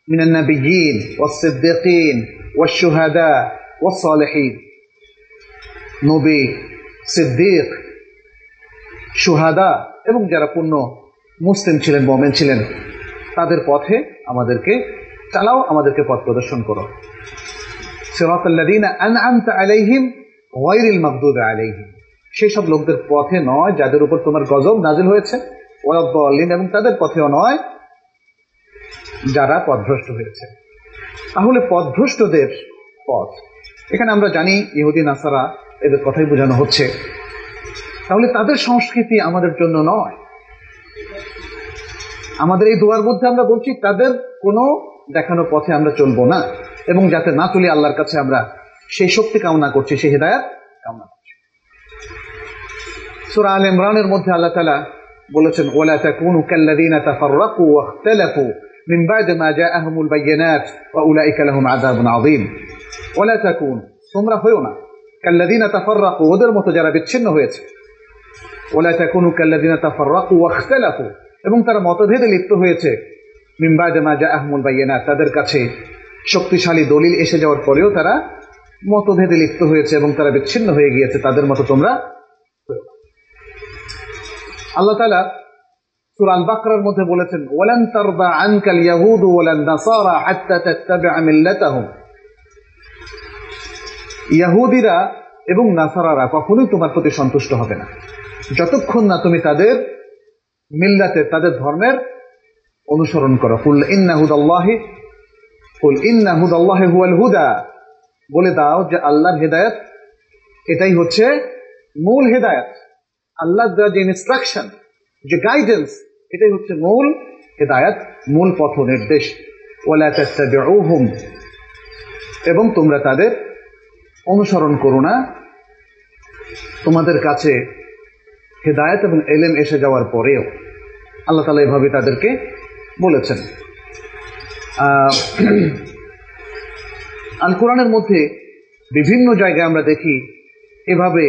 মিনান নাবিয়িন ওয়াস সিদ্দিকিন ওয়াস শুহাদা ওয়াস সালিহিন। নবী, সিদ্দিক সুহাদা এবং যারা পূর্ণ মুসলিম ছিলেন, মোমেন ছিলেন, তাদের পথে আমাদেরকে চালাও, আমাদেরকে পথ প্রদর্শন করো। সিরাতাল্লাযীনা আন'আমতা আলাইহিম গায়রিল মাগদুবি আলাইহিম। সেই সব লোকদের পথে নয় যাদের উপর তোমার গজব নাজিল হয়েছে। ওরা বলিন এবং তাদের পথেও নয় যারা পথভ্রষ্ট হয়েছে। তাহলে পথভ্রষ্টদের পথ। এখানে আমরা জানি ইহুদি, নাসারা, এদের কথাই বোঝানো হচ্ছে। তাহলে তাদের সংস্কৃতি আমাদের জন্য নয়। আমাদের এই দোয়ার মধ্যে আমরা বলছি, তাদের কোনো দেখানো পথে আমরা চলবো না। এবং যাতে না চলে, আল্লাহর কাছে আমরা সেই শক্তি কামনা করছি, সেই হৃদায়ত কামনা করছি। সূরা আল ইমরানের মধ্যে আল্লাহ তাআলা বলেছেন, ওয়ালা তাকুনু কাল্লাযীনা তাফাররাকু ওয়াখতালাফু মিন বা'দ মা জাআহুমুল বায়িনাত ওয়া উলাইকা লাহুম আযাবুন আযীম। ওয়ালা তাকুন, তোমরা হয়ো না। কাল্লাযীনা তাফাররাকু, ওদের মতো যারা বিচ্ছিন্ন হয়েছে। ওয়ালা তাকুনু কাল্লাযীনা তাফাররাকু ওয়াখতালাফু। এবং তারা মতভেদে লিপ্ত হয়েছে। মিন বা'দ মা জাআহুমুল বায়িনাত তাদের কাছে শক্তিশালী দলিল এসে যাওয়ার পরেও তারা মতভেদে লিপ্ত হয়েছে এবং তারা বিচ্ছিন্ন হয়ে গিয়েছে। তাদের মতো তোমরা। আল্লাহ তালা সুরাল বাকরার মধ্যে বলেছেন, ওয়ালান তারদা আনকাল ইয়াহুদু ওয়ালান নাসারা হাত্তা তাত্তাবি'a মিল্লাতাহুম। ইয়াহুদিরা এবং নাসারারা কখনোই তোমার প্রতি সন্তুষ্ট হবে না। যতক্ষণ না তুমি তাদের মিল্লাতে, তাদের ধর্মের অনুসরণ করো। কুল ইন্না হুদাল্লাহি, কুল ইন্না হুদাল্লাহি হুয়াল হুদা। বলে দাও যে আল্লাহর হেদায়েত, এটাই হচ্ছে মূল হেদায়েত। আল্লাহ দেওয়া যে ইনস্ট্রাকশন যে গাইডেন্স এটাই হচ্ছে মূল হেদায়াত, মূল পথ নির্দেশ। তাত্তাবিউহুম, এবং তোমরা তাদের অনুসরণ করো না। তোমাদের কাছে হেদায়েত এবং এলেম এসে যাওয়ার পরেও আল্লাহ তালা এভাবে তাদেরকে বলেছেন। আল কোরআনের মধ্যে বিভিন্ন জায়গায় আমরা দেখি, এভাবে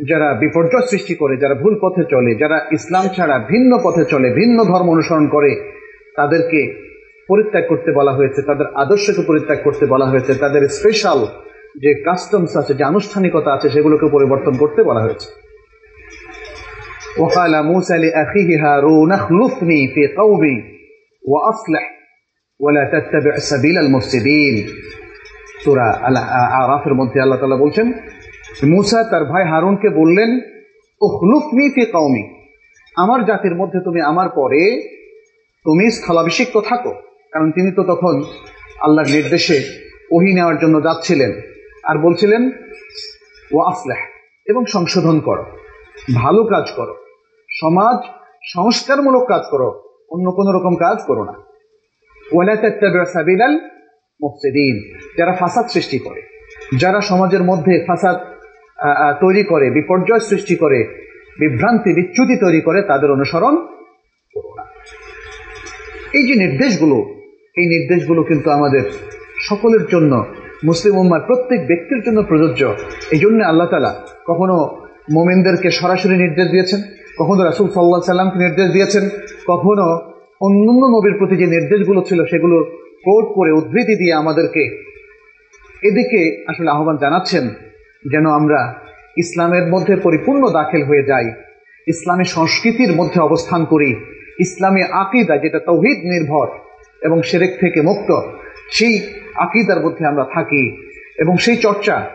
যারা বিপর্যয় সৃষ্টি করে যারা ভুল পথে চলে যারা ইসলাম ছাড়া ভিন্ন পথে চলে ভিন্ন ধর্ম অনুসরণ করে তাদেরকে পরিত্যাগ করতে বলা হয়েছে তাদের আদর্শকে পরিত্যাগ করতে বলা হয়েছে তাদের স্পেশাল যে কাস্টমস আছে যে আনুষ্ঠানিকতা আছে সেগুলোকে পরিবর্তন করতে বলা হয়েছে وقال موسى لأخيه هارون اخلفني في قومي وأصلح ولا تتبع سبيل المفسدين সূরা আল আরাফের মধ্যে আল্লাহ তাআলা বলছেন মুসা তার ভাই হারুনকে বললেন উখলুফনি ফি কওমি, আমার জাতির মধ্যে তুমি আমার পরে তুমি স্থলাভিষিক্ত থাকো। কারণ তিনি তো তখন আল্লাহর নির্দেশে ওহি নেওয়ার জন্য যাচ্ছিলেন আর বলছিলেন ও আসলেহ এবং সংশোধন করো, ভালো কাজ করো, সমাজ সংস্কারমূলক কাজ করো, অন্য কোনো রকম কাজ করো না। ওয়ালা তাত্তাবিউ সাবিলাল মুফসিদিন, যারা ফাসাদ সৃষ্টি করে, যারা সমাজের মধ্যে ফাসাদ তৈরি করে, বিপর্যয় সৃষ্টি করে, বিভ্রান্তি, বিচ্যুতি তৈরি করে, তাদের অনুসরণ এই যে নির্দেশগুলো, এই নির্দেশগুলো কিন্তু আমাদের সকলের জন্য, মুসলিম উম্মার প্রত্যেক ব্যক্তির জন্য প্রযোজ্য। এই জন্য আল্লাহ তালা কখনো মোমেনদেরকে সরাসরি নির্দেশ দিয়েছেন, কখনো রাসুল সাল্লাহ সাল্লামকে নির্দেশ দিয়েছেন, কখনো অন্যান্য নবীর প্রতি যে নির্দেশগুলো ছিল সেগুলো কোট করে উদ্ধৃতি দিয়ে আমাদেরকে এদিকে আসলে আহ্বান জানাচ্ছেন। যেন আমরা ইসলামের মধ্যে পরিপূর্ণ দাখিল হয়ে যাই, ইসলামী সংস্কৃতির মধ্যে অবস্থান করি, ইসলামী আকিদা যেটা তৌহিদ নির্ভর এবং সেরেক থেকে মুক্ত, সেই আকিদার মধ্যে আমরা থাকি এবং সেই চর্চা,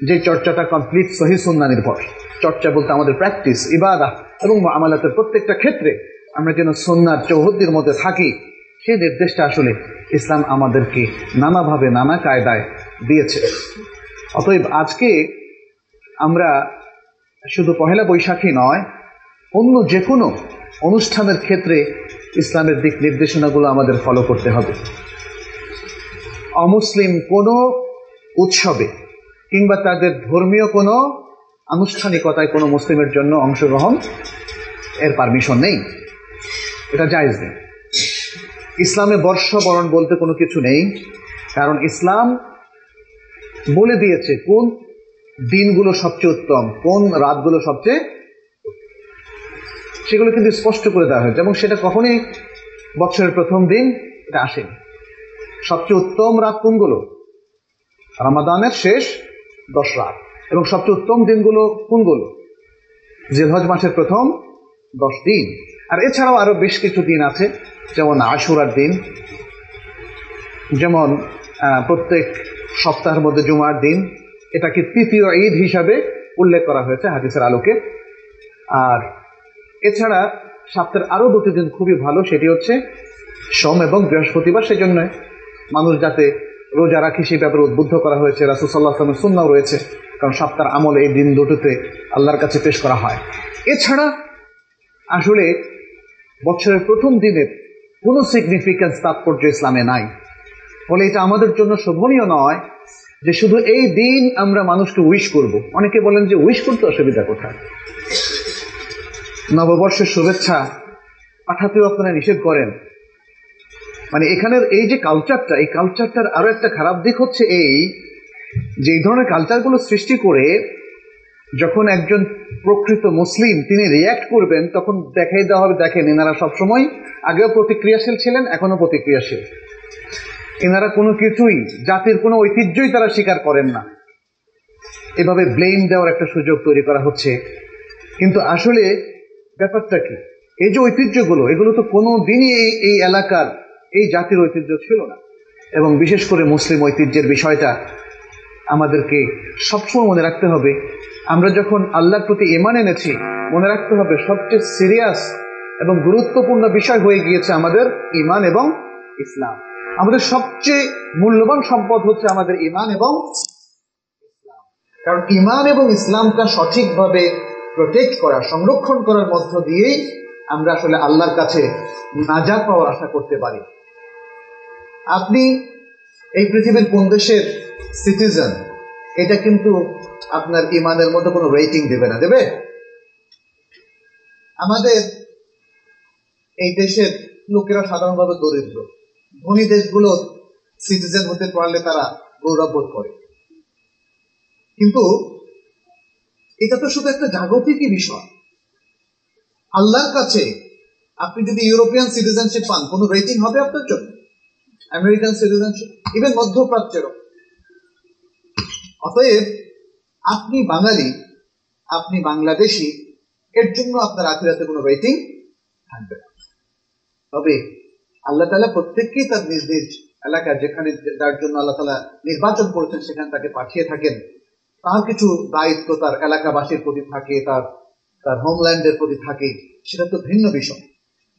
যে চর্চাটা কমপ্লিট সহি সুন্না নির্ভর। চর্চা বলতে আমাদের প্র্যাকটিস ইবাদা এবং আমালাতের প্রত্যেকটা ক্ষেত্রে আমরা যেন সন্ন্যার চৌহদ্দির মধ্যে থাকি, সেই নির্দেশটা আসলে ইসলাম আমাদেরকে নানাভাবে নানা কায়দায় দিয়েছে। অতএব আজকে আমরা শুধু পহেলা বৈশাখী নয়, অন্য যে কোনো অনুষ্ঠানের ক্ষেত্রে ইসলামের দিক নির্দেশনাগুলো আমাদের ফলো করতে হবে। অমুসলিম কোনো উৎসবে কিংবা তাদের ধর্মীয় কোনো আনুষ্ঠানিকতায় কোনো মুসলিমের জন্য অংশগ্রহণ এর পারমিশন নেই। এটা জায়জ নেই। ইসলামে বর্ষবরণ বলতে কোনো কিছু নেই, কারণ ইসলাম বলে দিয়েছে কোন দিনগুলো সবচেয়ে উত্তম, কোন রাতগুলো সবচেয়ে সেগুলো কিন্তু স্পষ্ট করে দেওয়া হয়েছে এবং সেটা কখনই বছরের প্রথম দিন এটা আসেনি। সবচেয়ে উত্তম রাত কোনগুলো? রামাদানের শেষ দশ রাত। এবং সবচেয়ে উত্তম দিনগুলো কোনগুলো? জিলহজ মাসের প্রথম দশ দিন। আর এছাড়াও আরও বেশ কিছু দিন আছে, যেমন আশুরার দিন, যেমন প্রত্যেক সপ্তাহের মধ্যে জুমার দিন। এটাকে তৃতীয় ঈদ হিসাবে উল্লেখ করা হয়েছে হাদিসের আলোকে। আর এছাড়া সপ্তাহের আরও দুটি দিন খুবই ভালো, সেটি হচ্ছে সোম এবং বৃহস্পতিবার। সেজন্য মানুষ যাতে রোজা রাখি সেই ব্যাপারে উদ্বুদ্ধ করা হয়েছে। রাসুসাল্লাহ আসলামের সুন্নাও রয়েছে, কারণ সপ্তাহের আমল এই দিন দুটোতে আল্লাহর কাছে পেশ করা হয়। এছাড়া আসলে বছরের প্রথম দিনের কোনো সিগনিফিক্যান্স তাৎপর্য ইসলামে নাই। ফলে এটা আমাদের জন্য শোভনীয় নয় যে শুধু এই দিন আমরা মানুষকে উইশ করব। অনেকে বলেন যে উইশ করতে অসুবিধা কোথায়? নববর্ষের শুভেচ্ছা পাঠাতেও আপনারা নিষেধ করেন। মানে এখানের এই যে কালচারটা এই কালচারটার আরও একটা খারাপ দিক হচ্ছে এই যে এই ধরনের কালচারগুলো সৃষ্টি করে যখন একজন প্রকৃত মুসলিম তিনি রিয়াক্ট করবেন, তখন দেখাই দেওয়া হবে, দেখেন এনারা সবসময় আগেও প্রতিক্রিয়াশীল ছিলেন এখনও প্রতিক্রিয়াশীল। এনারা কোনো কিছুই, জাতির কোনো ঐতিহ্যই তারা স্বীকার করেন না। এভাবে ব্লেম দেওয়ার একটা সুযোগ তৈরি করা হচ্ছে। কিন্তু আসলে ব্যাপারটা কি? এই যে ঐতিহ্যগুলো, এগুলো তো কোনো দিনই এই এই এলাকার, এই জাতির ঐতিহ্য ছিল না। এবং বিশেষ করে মুসলিম ঐতিহ্যের বিষয়টা আমাদেরকে সবসময় মনে রাখতে হবে। আমরা যখন আল্লাহর প্রতি ইমান এনেছি, মনে রাখতে হবে সবচেয়ে সিরিয়াস এবং গুরুত্বপূর্ণ বিষয় হয়ে গিয়েছে আমাদের ইমান এবং ইসলাম। আমাদের সবচেয়ে মূল্যবান সম্পদ হচ্ছে আমাদের ইমান এবং কারণ ইমান এবং ইসলামটা সঠিকভাবে প্রোটেক্ট করা, সংরক্ষণ করার মধ্য দিয়েই আমরা আসলে আল্লাহর কাছে নাজাত পাওয়ার আশা করতে পারি। আপনি এই পৃথিবীর কোন দেশের সিটিজেন এটা কিন্তু আপনার ইমানের মধ্যে কোনো রেটিং দেবে না। দেবে? আমাদের এই দেশের লোকেরা সাধারণভাবে দরিদ্র। ধনী দেশগুলো সিটিজেন হতে পারলে তারা গৌরব বোধ করে। কিন্তু এটা তো শুধু একটা জাগতিকই বিষয়। আল্লাহর কাছে আপনি যদি ইউরোপিয়ান সিটিজেনশিপ পান, কোনো রেটিং হবে আপনার জন্য? আমেরিকান সিটিজেনশিপ ইভেন মধ্যপ্রাচ্যেরও। অতএব আপনি বাঙালি, আপনি বাংলাদেশি, এর জন্য আপনার আখিরাতে কোনো রেটিং থাকবে না। তবে আল্লাহ তালা প্রত্যেককেই তার নিজ নিজ এলাকা যেখানে যার জন্য আল্লাহ তালা নির্বাচন করেছেন, সেখানে তাকে পাঠিয়ে থাকেন। তার কিছু দায়িত্ব তার এলাকাবাসীর প্রতি থাকে, তার তার হোমল্যান্ডের প্রতি থাকে, সেটা তো ভিন্ন বিষয়।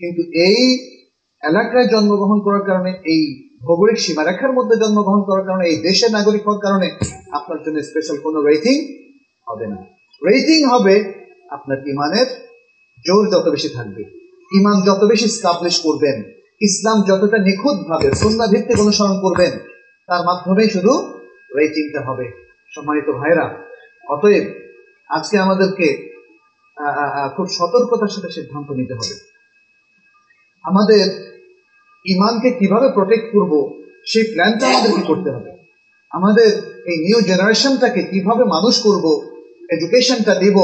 কিন্তু এই এলাকায় জন্মগ্রহণ করার কারণে, এই ভৌগোলিক সীমারেখার মধ্যে জন্মগ্রহণ করার কারণে, এই দেশের নাগরিক হওয়ার কারণে আপনার জন্য স্পেশাল কোনো রেটিং হবে না। রেটিং হবে আপনার ইমানের জোর যত বেশি থাকবে, ইমান যত বেশি স্টাবলিশ করবেন ইসলাম যতটা নিখুঁত ভাবে সন্ধ্যা ভিত্তিক অনুসরণ করবেন, তার মাধ্যমেই শুধু রেটিংটা হবে। সম্মানিত ভাইরা অতএব আজকে আমাদেরকে খুব সতর্কতার সাথে সিদ্ধান্ত নিতে হবে। আমাদের ইমানকে কীভাবে প্রোটেক্ট করব, সেই প্ল্যানটা আমাদেরকে করতে হবে। আমাদের এই নিউ জেনারেশনটাকে কীভাবে মানুষ করব এডুকেশনটা দেব,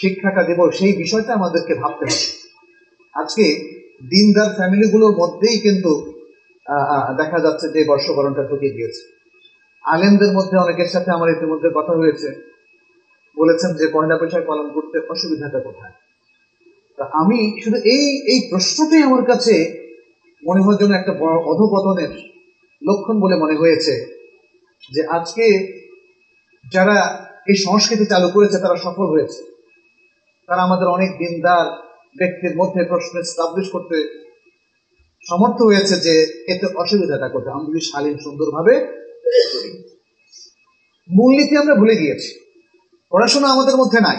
শিক্ষাটা দেব, সেই বিষয়টা আমাদেরকে ভাবতে হবে। আজকে দিনদার ফ্যামিলিগুলোর মধ্যেই কিন্তু দেখা যাচ্ছে যে বর্ষবরণটা ঢুকে গিয়েছে আলেমদের মধ্যে অনেকের সাথে আমার ইতিমধ্যে কথা হয়েছে। বলেছেন যে পয়লা বৈশাখ পালন করতে অসুবিধাটা কোথায়? তা আমি শুধু এই এই প্রশ্নটাই আমার কাছে মনে হওয়ার জন্য একটা বড় অধপতনের লক্ষণ বলে মনে হয়েছে যে আজকে যারা এই সংস্কৃতি চালু করেছে, তারা সফল হয়েছে। তারা আমাদের অনেক দিনদার ব্যক্তির মধ্যে প্রশ্ন স্টাবলিশ করতে সমর্থ হয়েছে যে এতে অসুবিধাটা কোথায়? আমি যদি শালীন সুন্দরভাবে মূলনীতি আমরা ভুলে গিয়েছি। পড়াশোনা আমাদের মধ্যে নাই।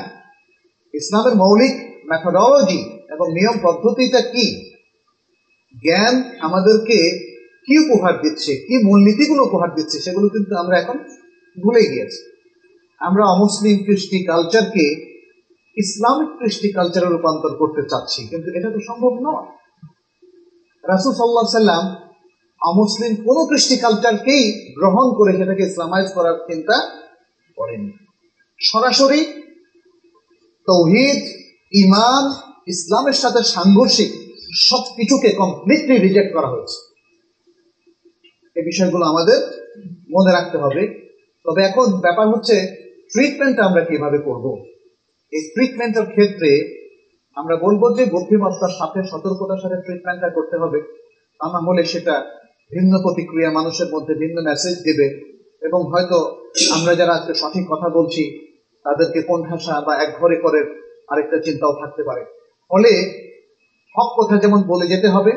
ইসলামের মৌলিক ম্যাথোডলজি এবং নিয়ম পদ্ধতিটা কি? জ্ঞান আমাদেরকে কি উপহার দিচ্ছে? কি মূলনীতিগুলো উপহার দিচ্ছে? সেগুলো কিন্তু আমরা এখন ভুলে গিয়েছি। আমরা অমুসলিম কৃষ্টি কালচারকে ইসলামিক কৃষ্টি কালচারে রূপান্তর করতে চাচ্ছি, কিন্তু এটা তো সম্ভব নয়। রাসুল সাল্লাহ সাল্লাম অমুসলিম কোন কৃষ্টি কালচারকেই গ্রহণ করে সেটাকে ইসলামাইজ করার চিন্তা করেনি। সরাসরি তৌহিদ ইমান ইসলামের সাথে সাংঘর্ষিক সব কিছুকে কমপ্লিটলি রিজেক্ট করা হয়েছে। এই বিষয়গুলো আমাদের মনে রাখতে হবে। তবে এখন ব্যাপার হচ্ছে ট্রিটমেন্টটা আমরা কীভাবে করব? এই ট্রিটমেন্টের ক্ষেত্রে আমরা বলব যে বুদ্ধিমত্তার সাথে সতর্কতার সাথে ট্রিটমেন্টটা করতে হবে। তা না হলে সেটা ভিন্ন প্রতিক্রিয়া মানুষের মধ্যে ভিন্ন মেসেজ দেবে এবং হয়তো আমরা যারা আজকে সঠিক কথা বলছি, তাদেরকে কোণঠাসা বা এক ঘরে করে আরেকটা চিন্তাও থাকতে পারে। ফলে হক কথা যেমন বলে যেতে হবে,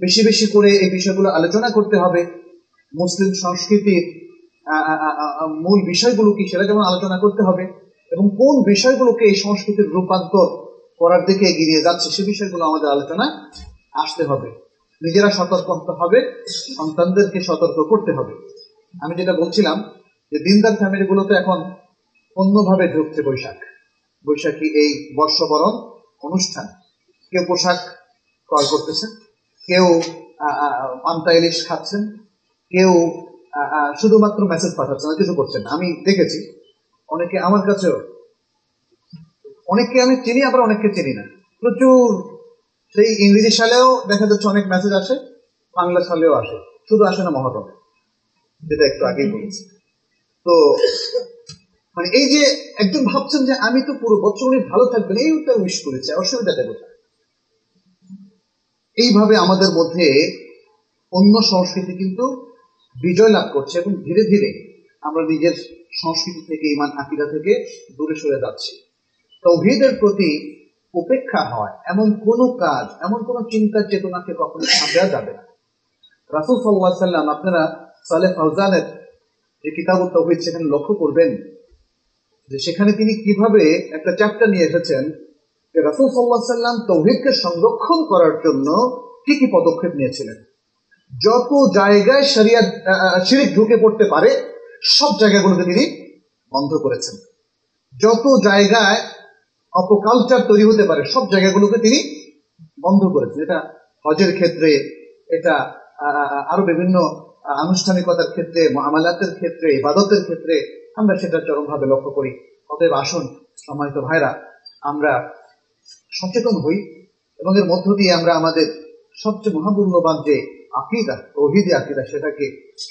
বেশি বেশি করে এই বিষয়গুলো আলোচনা করতে হবে। মুসলিম সংস্কৃতির মূল বিষয়গুলো কি সেটা যেমন আলোচনা করতে হবে এবং কোন বিষয়গুলোকে এই সংস্কৃতির রূপান্তর করার দিকে এগিয়ে যাচ্ছে সে বিষয়গুলো আমাদের আলোচনায় আসতে হবে। নিজেরা সতর্ক হতে হবে, সন্তানদেরকে সতর্ক করতে হবে। আমি যেটা বলছিলাম যে দিনদার ফ্যামিলিগুলোতে এখন অন্যভাবে ঢুকছে বৈশাখ। বৈশাখী এই বর্ষবরণ অনুষ্ঠান। কেউ পোশাক ক্রয় করতেছেন কেউ পান্তা ইলিশ খাচ্ছেন, কেউ শুধুমাত্র মেসেজ পাঠাচ্ছেন না, কিছু করছেন আমি দেখেছি অনেকে আমার কাছেও। অনেককে আমি চিনি, আবার অনেককে চিনি না। প্রচুর। সেই ইংরেজি সালেও দেখা যাচ্ছে অনেক মেসেজ আসে, বাংলা সালেও আসে। শুধু আসে না মহারমে যেটা একটু আগেই বলেছি তো মানে এই যে একজন ভাবছেন যে আমি তো পুরো বছর উনি ভালো থাকবেন, এই উত্তর উইশ করেছে অসুবিধাটা কোথায়? এইভাবে আমাদের মধ্যে অন্য সংস্কৃতি কিন্তু বিজয় লাভ করছে এবং ধীরে ধীরে আমরা নিজের সংস্কৃতি থেকে, ইমান আকিদা থেকে দূরে সরে যাচ্ছি। তৌহিদের প্রতি উপেক্ষা হয়, এমন কোন কাজ, এমন কোন চিন্তার চেতনাকে কখনো সামনে যাবে না। রাসুল সাল্লাহ সাল্লাম, আপনারা সালে ফৌজানের যে কিতাব তৌহিদ সেখানে লক্ষ্য করবেন যে সেখানে তিনি কীভাবে একটা চ্যাপ্টার নিয়ে এসেছেন যে রাসুল সাল্লাহ সাল্লাম তৌহিদকে সংরক্ষণ করার জন্য কি কি পদক্ষেপ নিয়েছিলেন। যত জায়গায় শরিয়া শিরিক ঢুকে পড়তে পারে সব জায়গাগুলোকে তিনি, বন্ধ করেছেন। যত জায়গায় অপকালচার তৈরি হতে পারে, সব জায়গাগুলোকে তিনি বন্ধ করেছেন। এটা হজের ক্ষেত্রে, এটা আরও বিভিন্ন আনুষ্ঠানিকতার ক্ষেত্রে, মহামালাতের ক্ষেত্রে, ইবাদতের ক্ষেত্রে আমরা সেটা চরমভাবে লক্ষ্য করি। অতএব আসুন, সম্মানিত ভাইরা, আমরা সচেতন হই এবং এর মধ্য দিয়ে আমরা আমাদের সবচেয়ে মহামূল্যবান যে আকিদা, তৌহিদি আকিদা সেটাকে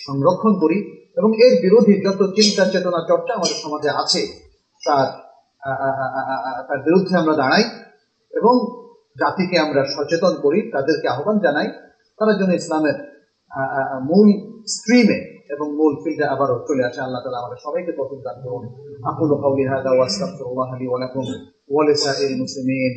সংরক্ষণ করি এবং এর বিরোধী যত চিন্তা চেতনা চর্চা আমাদের সমাজে আছে, তার তার বিরুদ্ধে আমরা দাঁড়াই এবং জাতিকে আমরা সচেতন করি, তাদেরকে আহ্বান জানাই। তারা যেন ইসলামের মূল স্ট্রিমে এবং মূল ফিল্ডে আবারও চলে আসে। আল্লাহ তালা আমাদের সবাইকে তফিক দান করুন। আকুলু কাউলি হাদা ওয়াস্তাগফিরুল্লাহ লি ওয়া লাকুম। ওয়া লিসাইরিল মুসলিমিন।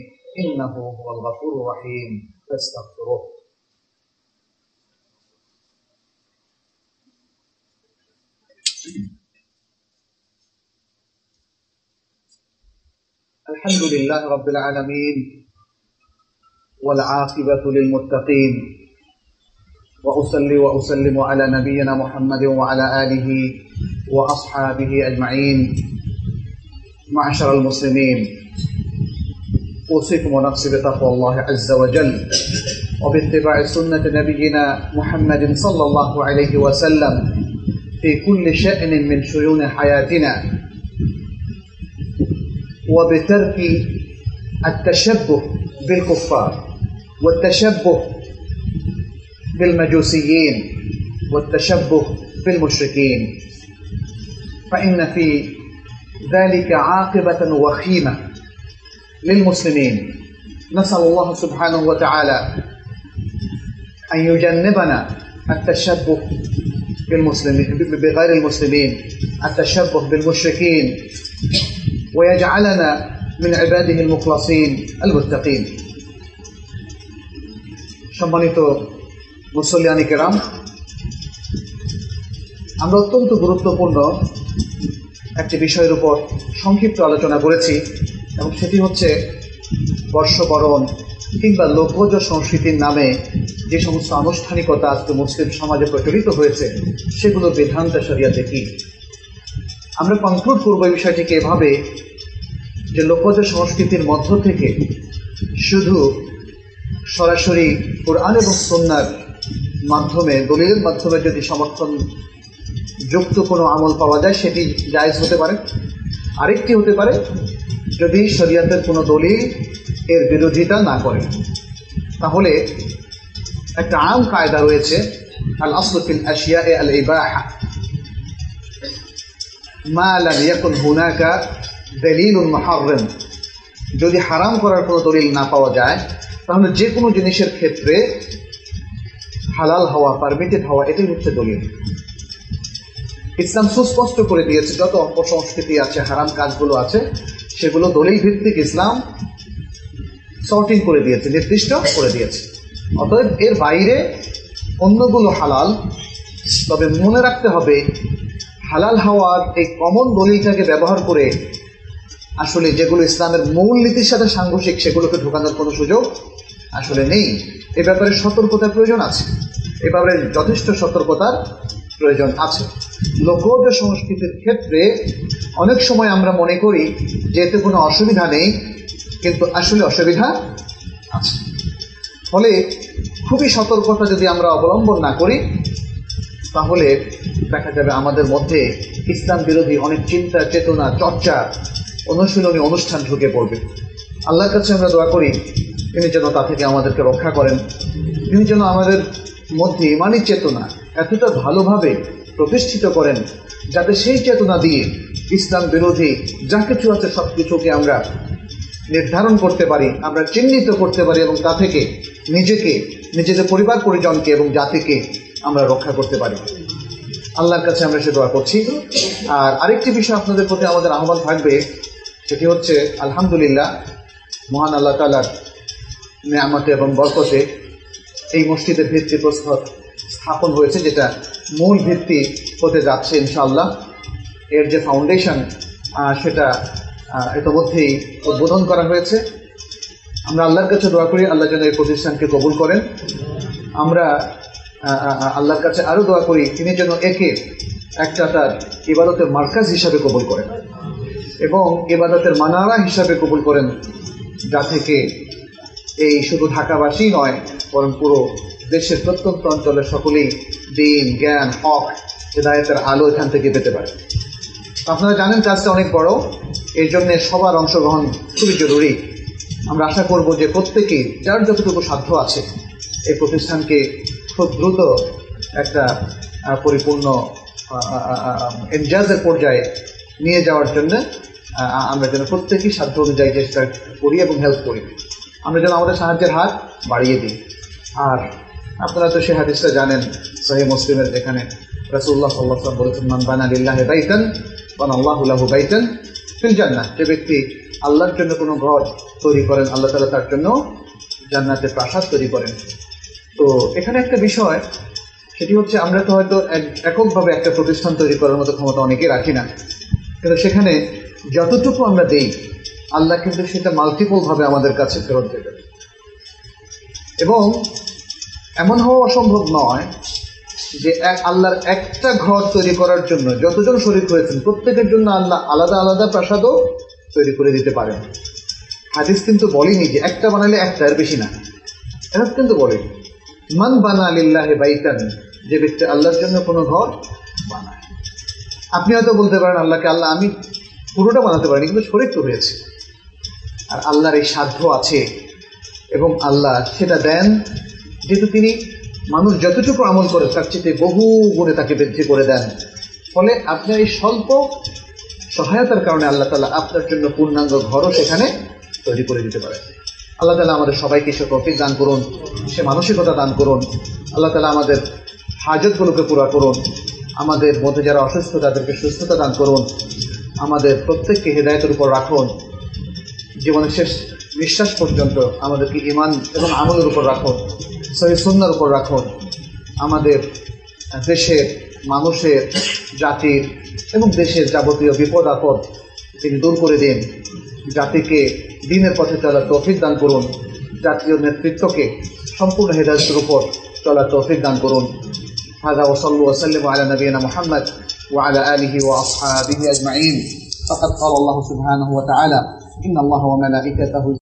الحمد لله رب العالمين والعاقبة للمتقين. وأصلي وأسلم على نبينا محمد وعلى آله وأصحابه أجمعين. معشر المسلمين. أوصيكم ونفسي بتقوى الله عز وجل. وباتباع سنة نبينا محمد صلى الله عليه وسلم في كل شأن من شؤون حياتنا. وبترك التشبه بالكفار والتشبه بالمجوسيين والتشبه بالمشركين. فإن في ذلك عاقبة وخيمة للمسلمين. نسأل الله سبحانه وتعالى أن يجنبنا التشبه بالمسلمين بغير المسلمين التشبه بالمشركين. ويجعلنا من عباده المخلصين المتقين সম্মানিত মুসল্লিয়ানি কেরাম আমরা অত্যন্ত গুরুত্বপূর্ণ একটি বিষয়ের উপর সংক্ষিপ্ত আলোচনা করেছি এবং সেটি হচ্ছে বর্ষবরণ কিংবা লোকজ সংস্কৃতির নামে যে সমস্ত আনুষ্ঠানিকতা আজকে মুসলিম সমাজে প্রচলিত হয়েছে সেগুলো বেদান্ত শরিয়াতে কি আমরা কনক্লুড করবো এই বিষয়টিকে এভাবে যে লোকজ সংস্কৃতির মধ্য থেকে শুধু সরাসরি কোরআন এবং সন্ন্যার মাধ্যমে, দলিলের মাধ্যমে যদি সমর্থন যুক্ত কোনো আমল পাওয়া যায়, সেটি জায়জ হতে পারে। আরেকটি হতে পারে, যদি শরিয়াতের কোনো দলিল এর বিরোধিতা না করে। তাহলে একটা আম কায়দা রয়েছে আল আসলফিল আশিয়া এ আল ইবাহা মা লাম ইয়াকুন হুনাকা দলিলুল মুহাররম। যদি হারাম করার কোনো দলিল না পাওয়া যায়, তাহলে যে কোনো জিনিসের ক্ষেত্রে হালাল হওয়া পারমিটেড হওয়া, এটাই হচ্ছে দলিল। ইসলাম সুস্পষ্ট করে দিয়েছে, যত অপসংস্কৃতি আছে, হারাম কাজগুলো আছে, সেগুলো দলিল ভিত্তিক ইসলাম সর্টিং করে দিয়েছে, নির্দিষ্ট করে দিয়েছে। অতএব এর বাইরে অন্যগুলো হালাল, তবে মনে রাখতে হবে, হালাল হওয়ার এই কমন দলিলটাকে ব্যবহার করে আসলে যেগুলো ইসলামের মূল নীতির সাথে সাংঘর্ষিক সেগুলোকে ঢোকানোর কোনো সুযোগ আসলে নেই। এ ব্যাপারে সতর্কতার প্রয়োজন আছে। এ ব্যাপারে যথেষ্ট সতর্কতার প্রয়োজন আছে। লোকজ সংস্কৃতির ক্ষেত্রে অনেক সময় আমরা মনে করি যে এতে কোনো অসুবিধা নেই, কিন্তু আসলে অসুবিধা আছে। ফলে খুবই সতর্কতা যদি আমরা অবলম্বন না করি, তাহলে দেখা যাবে আমাদের মধ্যে ইসলাম বিরোধী অনেক চিন্তা চেতনা, চর্চা অনুশীলনী অনুষ্ঠান ঢুকে পড়বে। আল্লাহর কাছে আমরা দোয়া করি, তিনি যেন তা থেকে আমাদেরকে রক্ষা করেন। তিনি যেন আমাদের মধ্যে ইমানি চেতনা এতটা ভালোভাবে প্রতিষ্ঠিত করেন, যাতে সেই চেতনা দিয়ে ইসলাম বিরোধী যা কিছু আছে সব কিছুকে আমরা নির্ধারণ করতে পারি, আমরা চিহ্নিত করতে পারি এবং তা থেকে নিজেকে, নিজেদের পরিবার পরিজনকে এবং জাতিকে আমরা রক্ষা করতে পারি। আল্লাহর কাছে আমরা সে দোয়া করছি। আর আরেকটি বিষয় আপনাদের প্রতি আমাদের আহ্বান থাকবে সেটি হচ্ছে আলহামদুলিল্লাহ, মহান আল্লাহ তালার নেয়ামতে এবং বরকতে এই মসজিদের ভিত্তি প্রস্তর স্থাপন হয়েছে, যেটা মূল ভিত্তি হতে যাচ্ছে ইনশাআল্লাহ। এর যে ফাউন্ডেশন সেটা ইতোমধ্যেই উদ্বোধন করা হয়েছে। আমরা আল্লাহর কাছে দোয়া করি, আল্লাহ যেন এই প্রতিষ্ঠানকে কবুল করেন। আমরা আল্লাহর কাছে আরও দোয়া করি, তিনি যেন একে একটা তার ইবাদতের মার্কাজ হিসাবে কবুল করেন। এবং ইবাদতের মানারা হিসাবে কবুল করেন। যা থেকে এই শুধু ঢাকাবাসী নয়, বরং পুরো দেশের প্রত্যন্ত অঞ্চলের সকলেই দিন, জ্ঞান, হক, হেদায়তের আলো এখান থেকে পেতে পারে। আপনারা জানেন কাজটা অনেক বড় এই জন্য সবার অংশগ্রহণ খুবই জরুরি। আমরা আশা করব যে প্রত্যেকেই, যার যতটুকু সাধ্য আছে, এই প্রতিষ্ঠানকে খুব দ্রুত একটা পরিপূর্ণ এনজাজের পর্যায়ে নিয়ে যাওয়ার জন্য আমরা যেন প্রত্যেকেই সাধ্য অনুযায়ী চেষ্টা করি এবং হেল্প করি। আমরা যেন আমাদের সাহায্যের হাত বাড়িয়ে দিই। আর আপনারা তো সে হাদিসটা জানেন, সহি মুসলিমের যেখানে রাসুল্লাহ সাল্লাহ বলেছেন, মান বানা লিল্লাহে বাইতান, বান আল্লাহুল্লাহু বাইতান ফিল জান্নাহ। যে ব্যক্তি আল্লাহর জন্য কোনো ঘর তৈরি করেন, আল্লাহ তালা তার জন্য জান্নাতে প্রাসাদ তৈরি করেন। তো এখানে একটা বিষয়, সেটি হচ্ছে আমরা তো হয়তো এক- এককভাবে একটা প্রতিষ্ঠান তৈরি করার মতো ক্ষমতা অনেকে রাখি না। কিন্তু সেখানে যতটুকু আমরা দেই, আল্লাহ কিন্তু সেটা মাল্টিপল ভাবে আমাদের কাছে ফেরত দেবে। এবং এমন হওয়া অসম্ভব নয় যে আল্লাহর একটা ঘর তৈরি করার জন্য যতজন শরীর হয়েছেন, প্রত্যেকের জন্য আল্লাহ আলাদা আলাদা প্রাসাদও তৈরি করে দিতে পারেন। হাদিস কিন্তু বলেনি যে একটা বানালে একটা, এর বেশি না। এটা কিন্তু বলেনি। মান বানা লিল্লাহে বাইতান, যে ব্যক্তি আল্লাহর জন্য কোনো ঘর আপনি হয়তো বলতে পারেন, আল্লাহকে আল্লাহ আমি পুরোটা বানাতে পারিনি, কিন্তু শরীর তো হয়েছে আর আল্লাহর এই সাধ্য আছে এবং আল্লাহ সেটা দেন, যেহেতু তিনি মানুষ যতটুকু আমল করে, তার চেয়ে বহু গুণে তাকে বৃদ্ধি করে দেন। ফলে আপনার এই স্বল্প সহায়তার কারণে আল্লাহ তালা আপনার জন্য পূর্ণাঙ্গ ঘরও সেখানে তৈরি করে দিতে পারে আল্লাহ তালা আমাদের সবাইকে সে তৌফিক দান করুন, সে মানসিকতা দান করুন। আল্লাহ তালা আমাদের হাজতগুলোকে পুরা করুন। আমাদের মধ্যে যারা অসুস্থ, তাদেরকে সুস্থতা দান করুন। আমাদের প্রত্যেককে হৃদায়তের উপর রাখুন। জীবনের শেষ নিঃশ্বাস পর্যন্ত আমাদেরকে ইমান এবং আমলের উপর রাখুন। সহি সুন্নার উপর রাখুন। আমাদের দেশের, মানুষের, জাতির এবং দেশের যাবতীয় বিপদ আপদ তিনি দূর করে দিন। জাতিকে দিনের পথে চলার তৌফিক দান করুন। জাতীয় নেতৃত্বকে সম্পূর্ণ হেদায়তের উপর চলার তৌফিক দান করুন। هذا وصلوا وسلموا على نبينا محمد وعلى آله وأصحابه أجمعين. فقد قال الله سبحانه وتعالى إن الله وملائكته